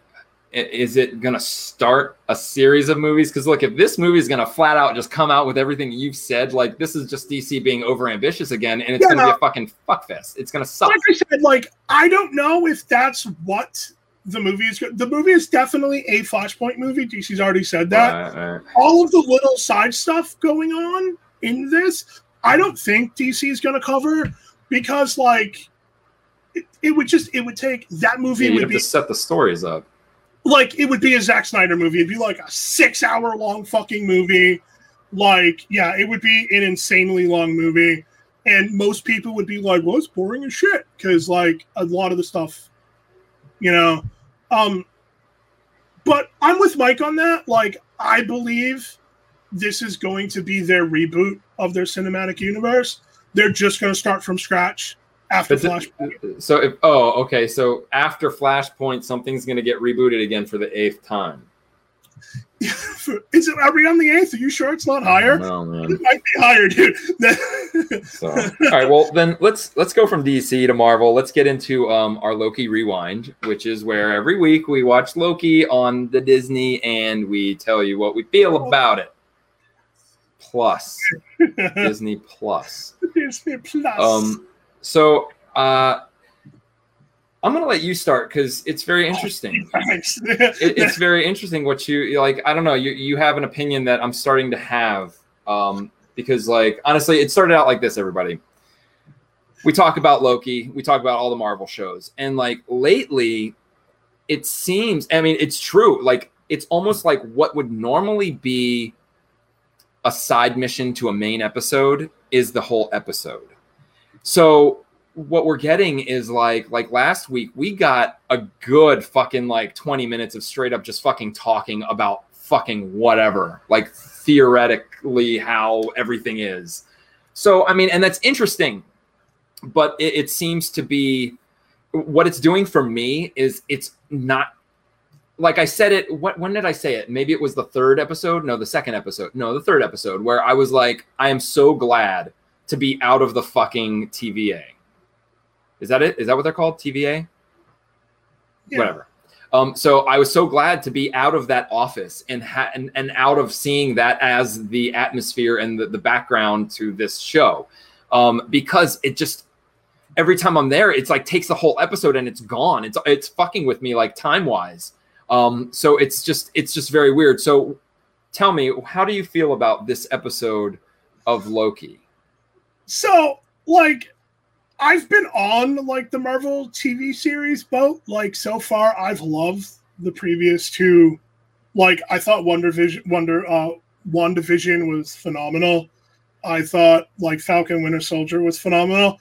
Is it gonna start a series of movies? Because look, if this movie is gonna flat out just come out with everything you've said, like this is just DC being over ambitious again, and it's Yeah. gonna be a fucking fuckfest. It's gonna suck. Like I said, like I don't know if that's what the movie is. The movie is definitely a Flashpoint movie. DC's already said that. Right, right. All of the little side stuff going on in this, I don't think DC is going to cover because like. It, it would just it would take that movie Yeah, would be to set the stories up. like it would be a Zack Snyder movie. It'd be like a six hour long fucking movie. Like, yeah, it would be an insanely long movie. And most people would be like, well, it's boring as shit. Cause like a lot of the stuff, you know. Um but I'm with Mike on that. Like, I believe this is going to be their reboot of their cinematic universe. They're just gonna start from scratch after But Flash. th- so if oh okay, so after Flashpoint, something's gonna get rebooted again for the eighth time. is it are we on the eighth? Are you sure it's not higher? No man. It might be higher, dude. So, all right, well then let's let's go from DC to Marvel. Let's get into um, our Loki rewind, which is where every week we watch Loki on the Disney and we tell you what we feel about it. Plus Disney Plus. Disney Plus. Um, so uh, I'm gonna let you start because it's very interesting. Thanks. It, it's very interesting what you like. I don't know. You you have an opinion that I'm starting to have. Um, because like honestly, it started out like this. Everybody, we talk about Loki. We talk about all the Marvel shows, and like lately, it seems. I mean, it's true. Like it's almost like what would normally be a side mission to a main episode is the whole episode. So what we're getting is like like last week we got a good fucking like 20 minutes of straight up just fucking talking about fucking whatever like theoretically how everything is so i mean and that's interesting but it, it seems to be what it's doing for me is it's not like I said it. What when did I say it? Maybe it was the third episode. No, the second episode. No, the third episode where I was like, I am so glad to be out of the fucking TVA. Is that it? Is that what they're called? TVA? Yeah. Whatever. Um, so I was so glad to be out of that office and ha- and, and out of seeing that as the atmosphere and the, the background to this show, um, because it just every time I'm there, it's like takes the whole episode and it's gone. It's it's fucking with me like time wise. Um, so it's just it's just very weird. So tell me, how do you feel about this episode of Loki? So, like, I've been on like the Marvel TV series boat. Like, so far, I've loved the previous two. Like, I thought Wonder Vision, Wonder, uh, One Division was phenomenal. I thought like Falcon Winter Soldier was phenomenal.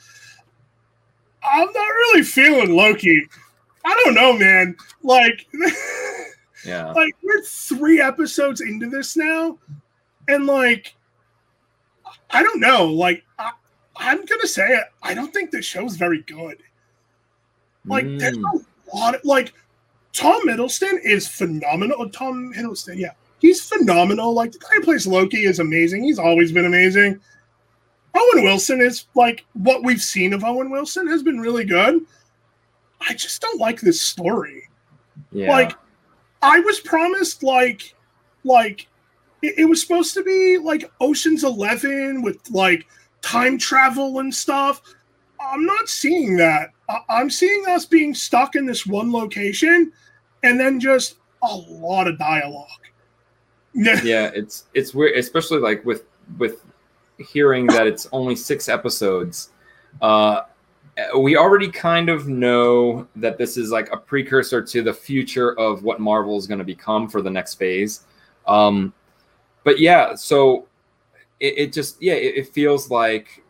I'm not really feeling Loki. I don't know, man. Like, Yeah. like we're three episodes into this now, and like, I don't know. Like, I, I'm gonna say it. I don't think the show's very good. Like, there's Mm. a lot of like Tom Middleston is phenomenal. Tom Hiddleston, yeah, he's phenomenal. Like the guy who plays Loki is amazing. He's always been amazing. Owen Wilson is like what we've seen of Owen Wilson has been really good. I just don't like this story. yeah. Like, I was promised like, like it, it was supposed to be like Ocean's Eleven with like time travel and stuff. I'm not seeing that. I, I'm seeing us being stuck in this one location, and then just a lot of dialogue. yeah, it's it's weird, especially like with with hearing that it's only six episodes. Uh, we already kind of know that this is like a precursor to the future of what Marvel is going to become for the next phase. Um, but yeah, so it, it just yeah, it, it feels like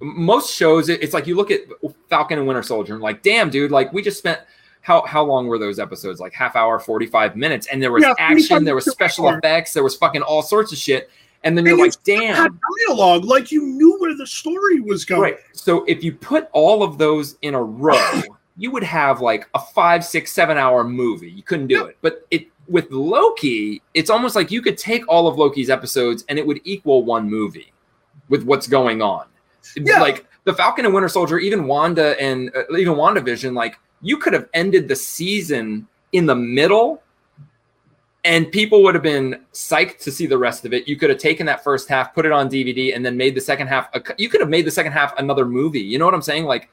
most shows. It, it's like you look at Falcon and Winter Soldier, and like, damn, dude, like we just spent. How, how long were those episodes? Like half hour, 45 minutes. And there was Yeah, action, there was special hours. effects, there was fucking all sorts of shit. And then you're And like, you damn. had dialogue like you knew where the story was going. Right. So if you put all of those in a row, you would have like a five, six, seven hour movie. You couldn't do it. But it with Loki, it's almost like you could take all of Loki's episodes and it would equal one movie with what's going on. Yeah. Like the Falcon and Winter Soldier, even Wanda and uh, even WandaVision, like you could have ended the season in the middle and people would have been psyched to see the rest of it. You could have taken that first half, put it on DVD, and then made the second half. A, you could have made the second half another movie. You know what I'm saying? Like,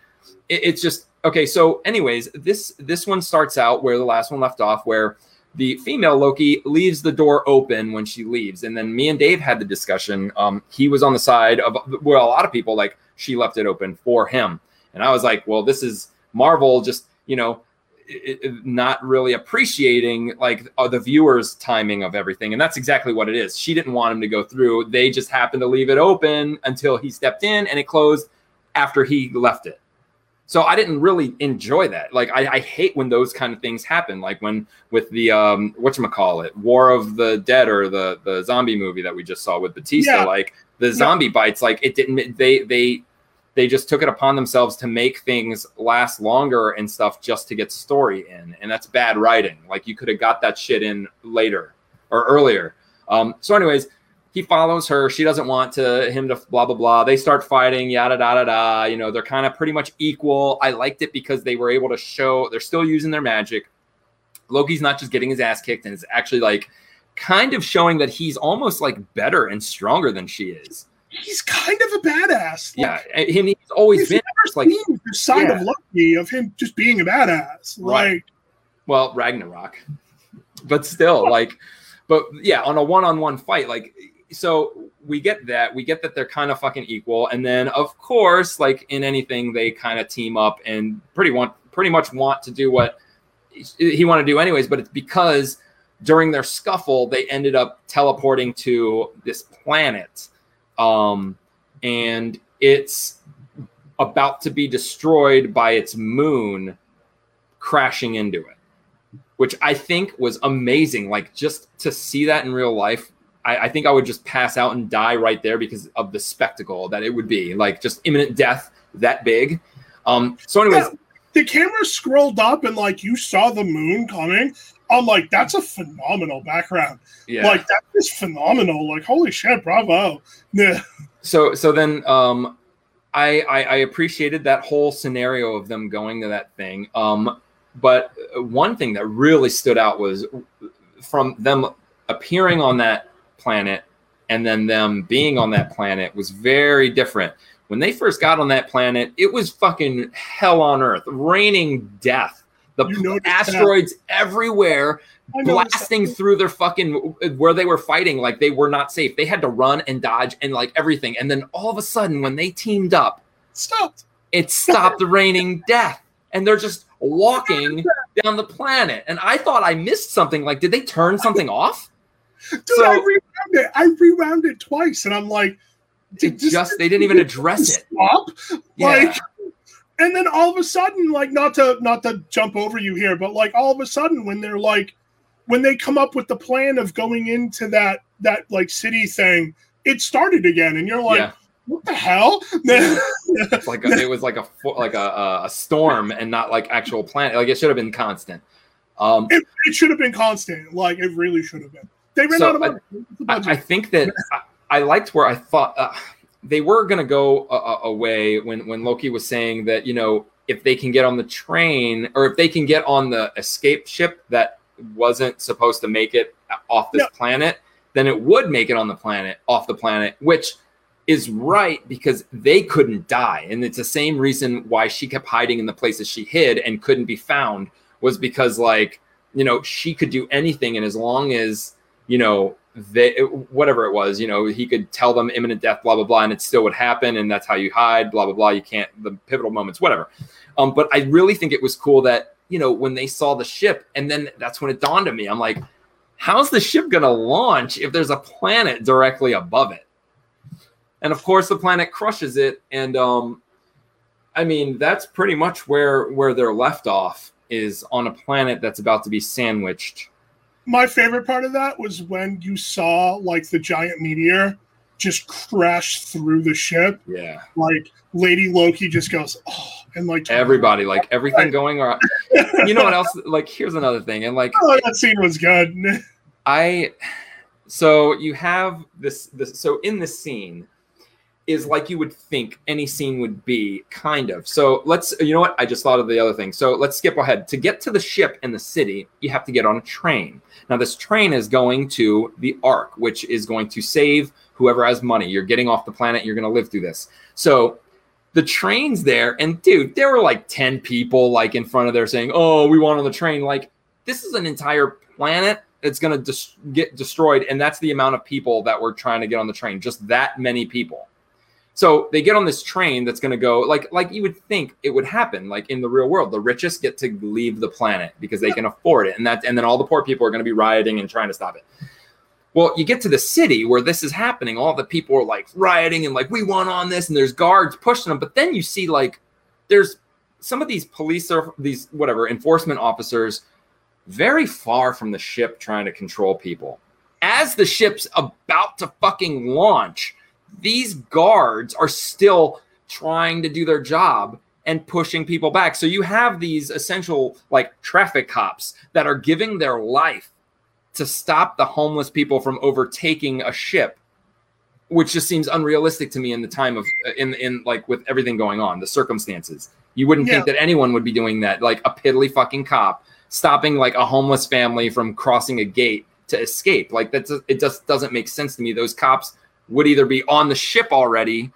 it, it's just okay. So, anyways, this this one starts out where the last one left off, where the female Loki leaves the door open when she leaves, and then me and Dave had the discussion. Um, he was on the side of well, a lot of people like she left it open for him, and I was like, well, this is Marvel just you know it- it- not really appreciating like uh, the viewers timing of everything and that's exactly what it is. She didn't want him to go through. They just happened to leave it open until he stepped in and it closed after he left it. So i didn't really enjoy that. Like i, I hate when those kind of things happen. Like when with the um call it war of the dead or the the zombie movie that we just saw with Bautista Yeah. like the zombie bites like it didn't they they they just took it upon themselves to make things last longer and stuff just to get story in. And that's bad writing. Like you could have got that shit in later or earlier. Um so anyways he follows her. She doesn't want to him to blah blah blah. They start fighting yada da da da. You know they're kind of pretty much equal. I liked it because they were able to show they're still using their magic. Loki's not just getting his ass kicked and it's actually like kind of showing that he's almost like better and stronger than she is He's kind of a badass. yeah and he's always We've been never like seen the side of Yeah. Loki of him just being a badass. Right. Like, well ragnarok but still like but yeah on a one-on-one fight like so we get that we get that they're kind of fucking equal and then of course like in anything they kind of team up and pretty want pretty much want to do what he wanted to do anyways but it's because during their scuffle they ended up teleporting to this planet um and it's about to be destroyed by its moon crashing into it which I think was amazing. Like just to see that in real life, I, I think I would just pass out and die right there because of the spectacle that it would be. Like just imminent death that big. Um, so, anyways, Yeah. the camera scrolled up and like you saw the moon coming. I'm like, that's a phenomenal background. yeah. Like that is phenomenal. Like, holy shit, bravo. Yeah. so so then um I, I i appreciated that whole scenario of them going to that thing um but one thing that really stood out was from them appearing on that planet and then them being on that planet was very different when they first got on that planet it was fucking hell on earth raining death the You noticed that. asteroids everywhere blasting through their fucking where they were fighting like they were not safe they had to run and dodge and like everything and then all of a sudden when they teamed up Stopped. it stopped the raining death and they're just walking down the planet and i thought i missed something like did they turn something off Dude, So- I rewound it. I rewound it twice, and I'm like, did just they didn't even address it stop? Yeah. Like, and then all of a sudden, like, not to not to jump over you here, but like all of a sudden, when they're like, when they come up with the plan of going into that that like city thing, it started again, and you're like, yeah what the hell? it's like a, it was like a like a, a, storm and not like actual planet like it should have been constant um it, it should have been constant. Like, it really should have been. They ran So, out of I- money. What's I. I think that I, I liked where I thought uh, they were going to go a, a- away when when Loki was saying that you know if they can get on the train or if they can get on the escape ship that wasn't supposed to make it uh, off this Yeah. planet, then it would make it on the planet off the planet, which is right because they couldn't die, and it's the same reason why she kept hiding in the places she hid and couldn't be found was because like you know she could do anything, and as long as you know they whatever it was you know he could tell them imminent death blah blah blah and it still would happen and that's how you hide blah blah blah you can't the pivotal moments whatever um but i really think it was cool that you know when they saw the ship and then that's when it dawned on me i'm like how's the ship going to launch if there's a planet directly above it? And of course, the planet crushes it. And um, I mean, that's pretty much where where they're left off is on a planet that's about to be sandwiched. My favorite part of that was when you saw like the giant meteor just crash through the ship. Yeah. Like Lady Loki just goes, oh, and like Everybody, like everything going on. You know what else? Like, here's another thing. And like, Oh, that scene was good. I so you have this this so in this scene is like you would think any scene would be kind of. So let's you know what? I just thought of the other thing. So let's skip ahead. To get to the ship in the city you have to get on a train. Now this train is going to the ark which is going to save whoever has money. You're getting off the planet. You're going to live through this. So the train's there and dude there were like 10 people like in front of there saying oh we want on the train. Like this is an entire planet that's going to get destroyed and that's the amount of people that were trying to get on the train. Just that many people so they get on this train that's going to go like like you would think it would happen like in the real world. The richest get to leave the planet because they can afford it and that and then all the poor people are going to be rioting and trying to stop it. Well you get to the city where this is happening. All the people are like rioting and like we want on this and there's guards pushing them. But then you see like there's some of these police or these whatever enforcement officers very far from the ship trying to control people. As the ship's about to fucking launch, these guards are still trying to do their job and pushing people back. So you have these essential like traffic cops that are giving their life to stop the homeless people from overtaking a ship which just seems unrealistic to me in the time of uh, in in like with everything going on the circumstances. You wouldn't think that anyone would be doing that like a piddly fucking cop stopping like a homeless family from crossing a gate to escape. Like that's it just doesn't make sense to me. Those cops would either be on the ship already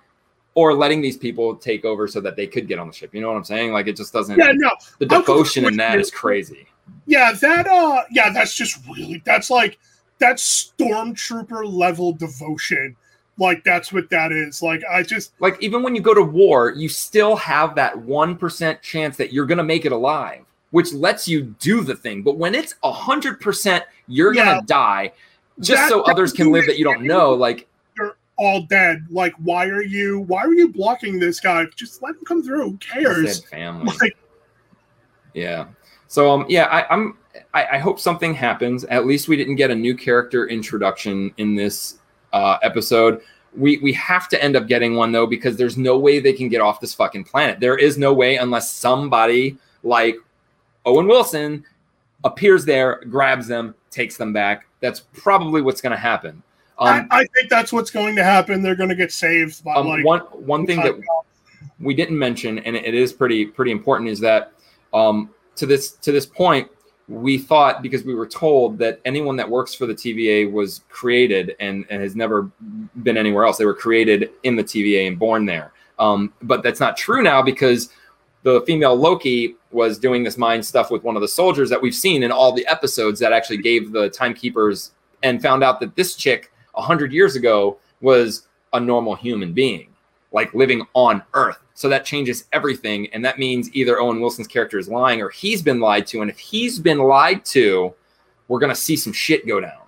or letting these people take over so that they could get on the ship you know what i'm saying like it just doesn't Yeah, no. the devotion in that is crazy Yeah, that uh yeah, that's just really that's like that's stormtrooper level devotion. Like that's what that is. Like I just like even when you go to war you still have that 1% chance that you're going to make it alive which lets you do the thing but when it's a 100% you're Yeah. going to die just That- so others can live that you don't know like all dead. Like why are you why are you blocking this guy? Just let him come through. Who cares? family Like yeah so um yeah I, i'm I, I hope something happens at least we didn't get a new character introduction in this uh episode we we have to end up getting one though because there's no way they can get off this fucking planet there is no way unless somebody like owen wilson appears there grabs them takes them back that's probably what's going to happen um, I, I think that's what's going to happen. They're gonna get saved by um, like one one thing that we didn't mention, and it is pretty pretty important, is that um, to this to this point, we thought because we were told that anyone that works for the TVA was created and, and has never been anywhere else. They were created in the TVA and born there. Um, but that's not true now because the female Loki was doing this mind stuff with one of the soldiers that we've seen in all the episodes that actually gave the timekeepers and found out that this chick a hundred years ago was a normal human being, like living on Earth. So that changes everything, and that means either Owen Wilson's character is lying or he's been lied to. And if he's been lied to, we're gonna see some shit go down.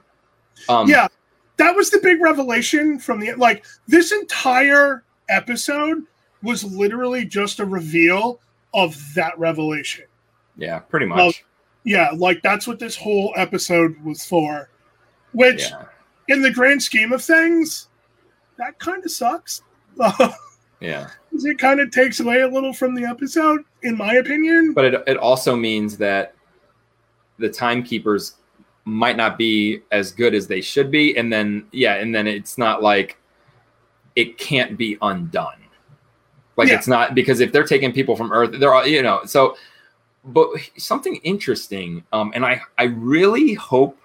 Um, yeah, that was the big revelation from the like this entire episode was literally just a reveal of that revelation. yeah, pretty much. Well, Yeah, like that's what this whole episode was for. Which, yeah, in the grand scheme of things, that kind of sucks. yeah. it kind of takes away a little from the episode, in my opinion. But it it also means that the timekeepers might not be as good as they should be, and then yeah, and then it's not like it can't be undone. Like Yeah. it's not because if they're taking people from Earth, they're all you know. So, but something interesting, um, and I I really hope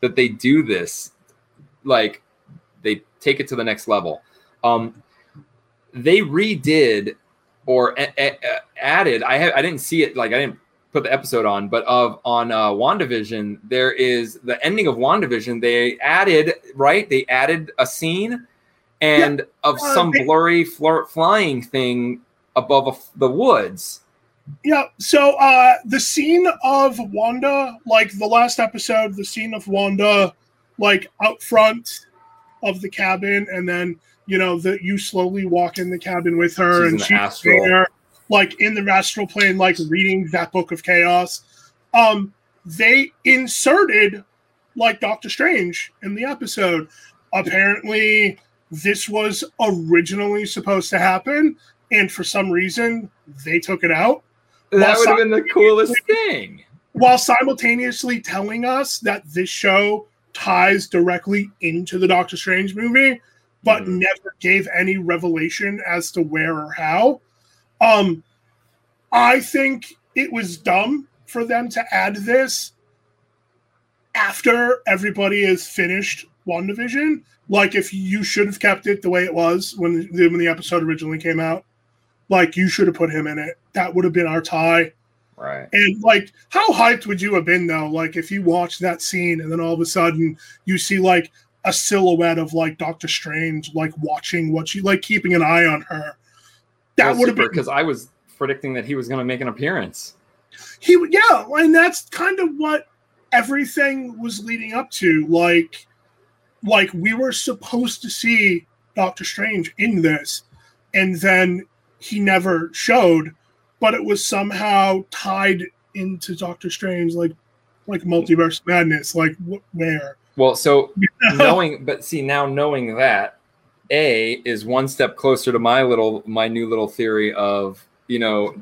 that they do this, like they take it to the next level. Um, they redid or a- a- added. I ha- I didn't see it. Like I didn't put the episode on, but of on uh, Wandavision, there is the ending of Wandavision. They added right. They added a scene and of Uh, some they- blurry fl- flying thing above a f the woods. Yeah. So uh the scene of Wanda, like the last episode, the scene of Wanda, like out front of the cabin, and then you know that you slowly walk in the cabin with her, She's and she's astral. there, like in the astral plane, like reading that book of chaos. Um, they inserted like Doctor Strange in the episode. Apparently, this was originally supposed to happen, and for some reason, they took it out That would have been the coolest thing. while simultaneously telling us that this show ties directly into the Doctor Strange movie, but Mhm. never gave any revelation as to where or how. Um, I think it was dumb for them to add this after everybody has finished WandaVision. Like, if you should have kept it the way it was when the, when the episode originally came out, like, you should have put him in it. That would have been our tie. Right. And like, how hyped would you have been though? Like, if you watched that scene and then all of a sudden you see like a silhouette of like Doctor Strange, like watching what she like, keeping an eye on her. That would have been because I was predicting that he was going to make an appearance. he. would- Yeah, and that's kind of what everything was leading up to. Like, like we were supposed to see Doctor Strange in this, and then he never showed, but it was somehow tied into Doctor Strange, like like multiverse madness. Like wh- where? Well, so knowing, but see now knowing that, A is one step closer to my little, my new little theory of you know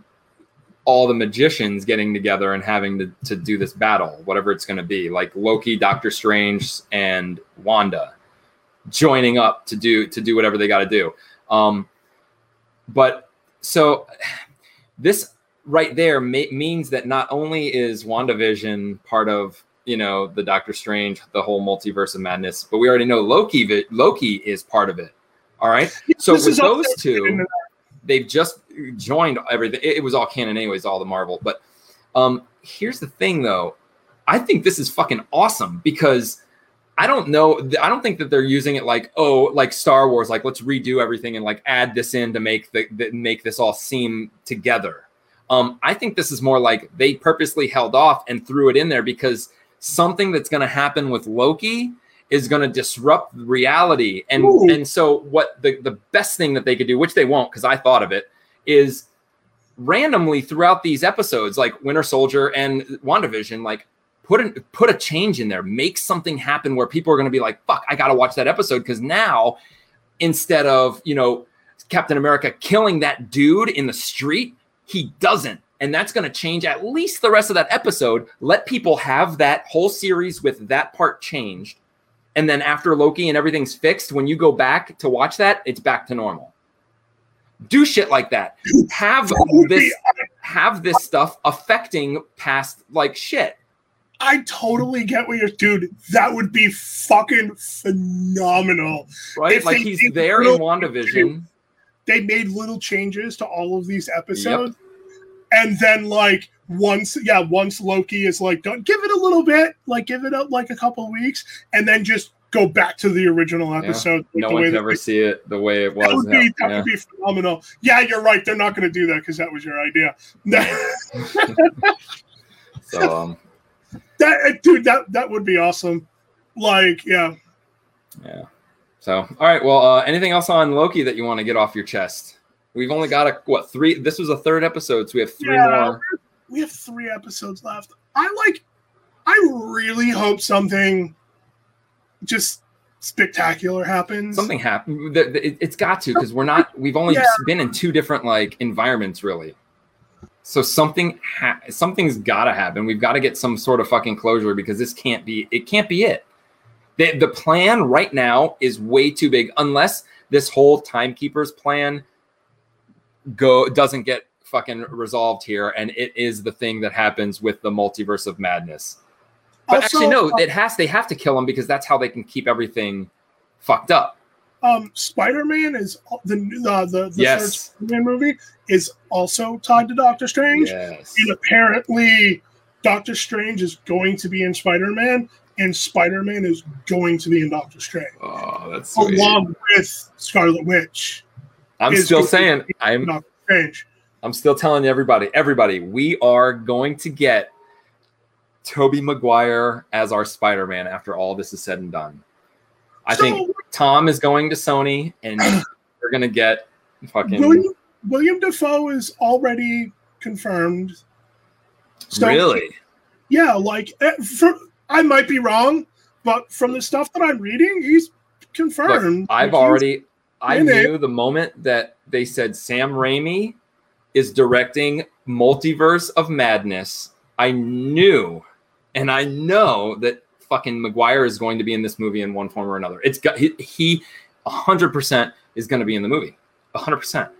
all the magicians getting together and having to, to do this battle, whatever it's going to be, like Loki, Doctor Strange, and Wanda joining up to do to do whatever they got to do. Um, but so this right there means that not only is WandaVision part of you know the Doctor Strange, the whole multiverse of madness, but we already know Loki. vi- Loki is part of it. All right. So This with those two, they've just joined everything. It, it was all canon anyways, all the Marvel. But um, here's the thing, though. I think this is fucking awesome because I don't know. I don't think that they're using it like oh, like Star Wars, like let's redo everything and like add this in to make the, the make this all seem together. Um, I think this is more like they purposely held off and threw it in there because something that's going to happen with Loki is going to disrupt reality. And Ooh. and so what the the best thing that they could do, which they won't because I thought of it, is randomly throughout these episodes, like Winter Soldier and WandaVision, like put an, put a change in there, make something happen where people are going to be like, "Fuck, I got to watch that episode," because now instead of you know Captain America killing that dude in the street, he doesn't. And that's going to change at least the rest of that episode. Let people have that whole series with that part changed. And then after Loki and everything's fixed, when you go back to watch that, it's back to normal. Do shit like that. Have this have this stuff affecting past like shit. I totally get what you're, dude. That would be fucking phenomenal. Right? If like he's there in WandaVision. They made little changes to all of these episodes, and then like once, yeah, once Loki is like done, give it a little bit, like give it up like a couple of weeks, and then just go back to the original episode. with No the one way can that ever they- see it the way it was. That would be that Yeah. would be phenomenal. Yeah, you're right. They're not going to do that because that was your idea. So um, that dude, that that would be awesome. Like, yeah. yeah. So all right. Well, uh, anything else on Loki that you want to get off your chest? We've only got a what three? This was a third episode, so we have three Yeah. more. we have three episodes left. I like. I really hope something just spectacular happens. Something happened. th- th- it- It's got to because we're not. We've only Yeah. been in two different like environments, really. So something ha- something's got to happen. We've got to get some sort of fucking closure because this can't be. It can't be it. The, the plan right now is way too big unless this whole timekeepers plan go doesn't get fucking resolved here and it is the thing that happens with the multiverse of madness but Also, actually no uh, it has they have to kill him because that's how they can keep everything fucked up Um, Spider-Man is the uh, the the Yes. third Spider-Man movie is also tied to Doctor Strange, yes and apparently Doctor Strange is going to be in Spider-Man, and Spider-Man is going to be in Doctor Strange, oh that's sweet. along with Scarlet Witch. i'm still saying i'm Doctor Strange. I'm still telling everybody, everybody, we are going to get Tobey Maguire as our Spider-Man after all this is said and done. I think Tom is going to Sony, and we're gonna get fucking William William Dafoe is already confirmed. So, really. Yeah, like eh, for, I might be wrong, but from the stuff that I'm reading, he's Look, confirmed. I've already, I in it. knew the moment that they said Sam Raimi is directing Multiverse of Madness. I knew, and I know that fucking Maguire is going to be in this movie in one form or another. It's got he, he 100% is going to be in the movie, 100%.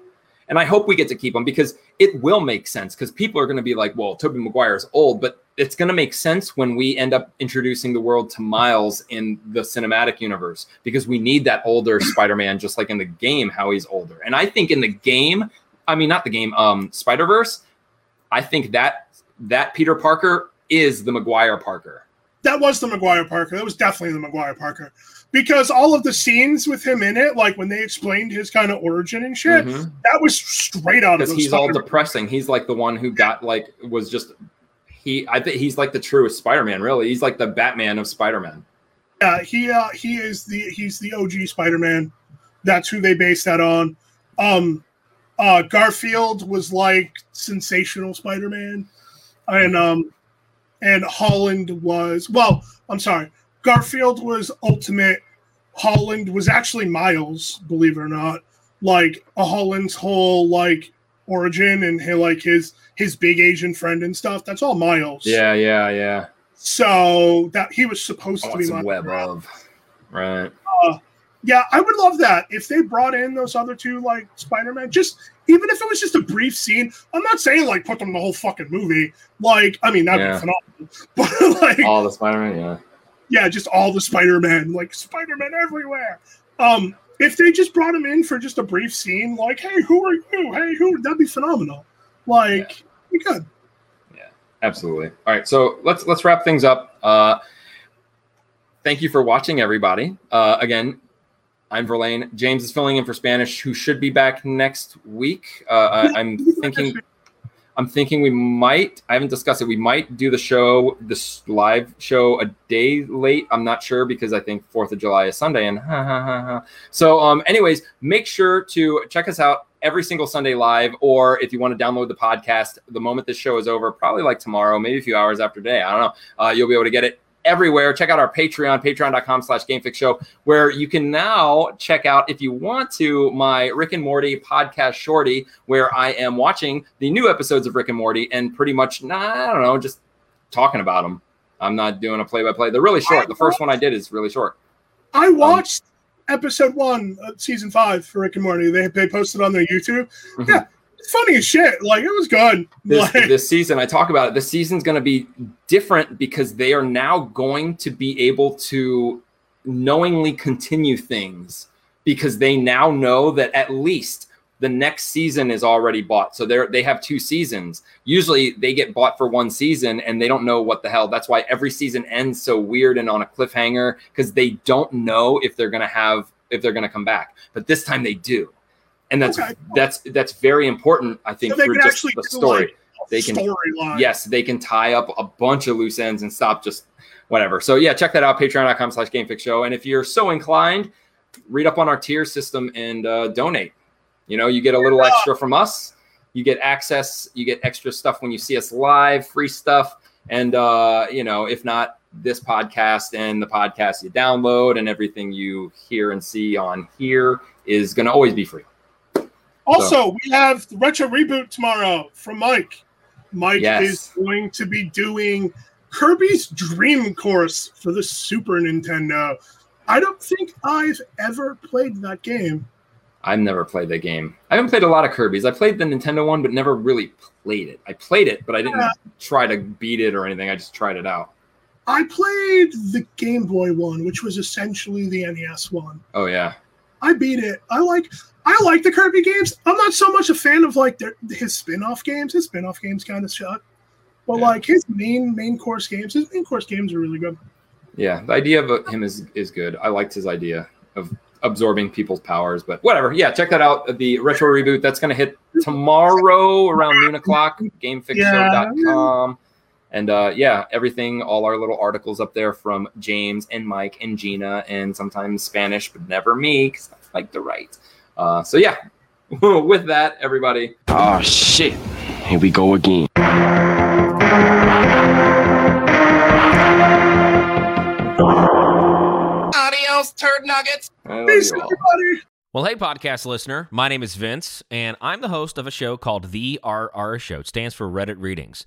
And I hope we get to keep him because it will make sense because people are going to be like, well, Tobey Maguire is old, but it's going to make sense when we end up introducing the world to Miles in the cinematic universe because we need that older Spider-Man, just like in the game, how he's older. And I think in the game, I mean, not the game, um, Spider-Verse, I think that that Peter Parker is the Maguire Parker. That was the Maguire Parker. That was definitely the Maguire Parker. Because all of the scenes with him in it, like when they explained his kind of origin and shit, Mhm. that was straight out of he's all depressing. He's like the one who got like was just he. I think he's like the truest Spider-Man. Really, he's like the Batman of Spider-Man. Yeah, he uh, he is the he's the OG Spider-Man. That's who they based that on. Um uh Garfield was like sensational Spider-Man. And um and Holland was well, I'm sorry. Garfield was ultimate. Holland was actually Miles, believe it or not. Like a Holland's whole like origin and he, like his his big Asian friend and stuff. That's all Miles. Yeah, yeah, yeah. So that he was supposed to be Miles web of right. Uh, yeah, I would love that if they brought in those other two like Spider-Man. Just even if it was just a brief scene. I'm not saying like put them in the whole fucking movie. Like, I mean that'd Yeah. be phenomenal. But like, All the Spider-Man, yeah. yeah, just all the Spider-Man, like Spider-Man everywhere. Um, if they just brought him in for just a brief scene, like, hey, who are you? Hey, who? That'd be phenomenal. Like, we could. Yeah, absolutely. All right, so let's let's wrap things up. Uh, thank you for watching, everybody. Uh, again, I'm Verlaine. James is filling in for Spanish, who should be back next week. Uh, I, I'm thinking. I'm thinking we might. I haven't discussed it. We might do the show, this live show, a day late. I'm not sure because I think Fourth of July is Sunday, and ha ha ha ha. So, um, anyways, make sure to check us out every single Sunday live, or if you want to download the podcast the moment this show is over, probably like tomorrow, maybe a few hours after today. I don't know. Uh, you'll be able to get it everywhere. Check out our Patreon, patreon.com slash GameFix Show, where you can now check out, if you want to, my Rick and Morty podcast shorty, where I am watching the new episodes of Rick and Morty and pretty much, nah, I don't know, just talking about them. I'm not doing a play by play. They're really short. The first one I did is really short. I watched episode one, of season five for Rick and Morty. They they posted on their YouTube. Mhm. Yeah, funny as shit. Like it was good. this, Like, this season i talk about it The season's going to be different because they are now going to be able to knowingly continue things because they now know that at least the next season is already bought. So they're they have two seasons. Usually they get bought for one season and they don't know what the hell. That's why every season ends so weird and on a cliffhanger because they don't know if they're going to have if they're going to come back. But this time they do and that's Okay. that's that's very important i think so can just the story. like, They can- storyline. yes they can tie up a bunch of loose ends and stop just whatever. So yeah check that out patreon.com slash gamefix show. And if you're so inclined read up on our tier system and uh, donate. You know you get a little extra from us. You get access you get extra stuff when you see us live free stuff. And uh, you know if not this podcast and the podcast you download and everything you hear and see on here is going to always be free Also, we have retro reboot tomorrow from Mike. Mike Yes. is going to be doing Kirby's Dream Course for the Super Nintendo. I don't think I've ever played that game. I've never played that game. I haven't played a lot of Kirby's. I played the Nintendo one, but never really played it. I played it, but I didn't Yeah. try to beat it or anything. I just tried it out. I played the Game Boy one, which was essentially the NES one. Oh yeah, I beat it. I like I like the Kirby games. I'm not so much a fan of like their, his spin-off games. His spin-off games kind of suck. But Yeah. like his main main course games, his main course games are really good. yeah. The idea of him is is good. I liked his idea of absorbing people's powers. But whatever. Yeah, check that out. The retro reboot that's going to hit tomorrow around noon o'clock. GameFixShow.com. And uh, yeah, everything, all our little articles up there from James and Mike and Gina, and sometimes Spanish, but never me because I like to write. Uh, so yeah, with that, everybody. Oh shit. Here we go again. Adios, turd nuggets. Peace, you everybody. Well, hey, podcast listener. My name is Vince, and I'm the host of a show called The RR Show. It stands for Reddit Readings.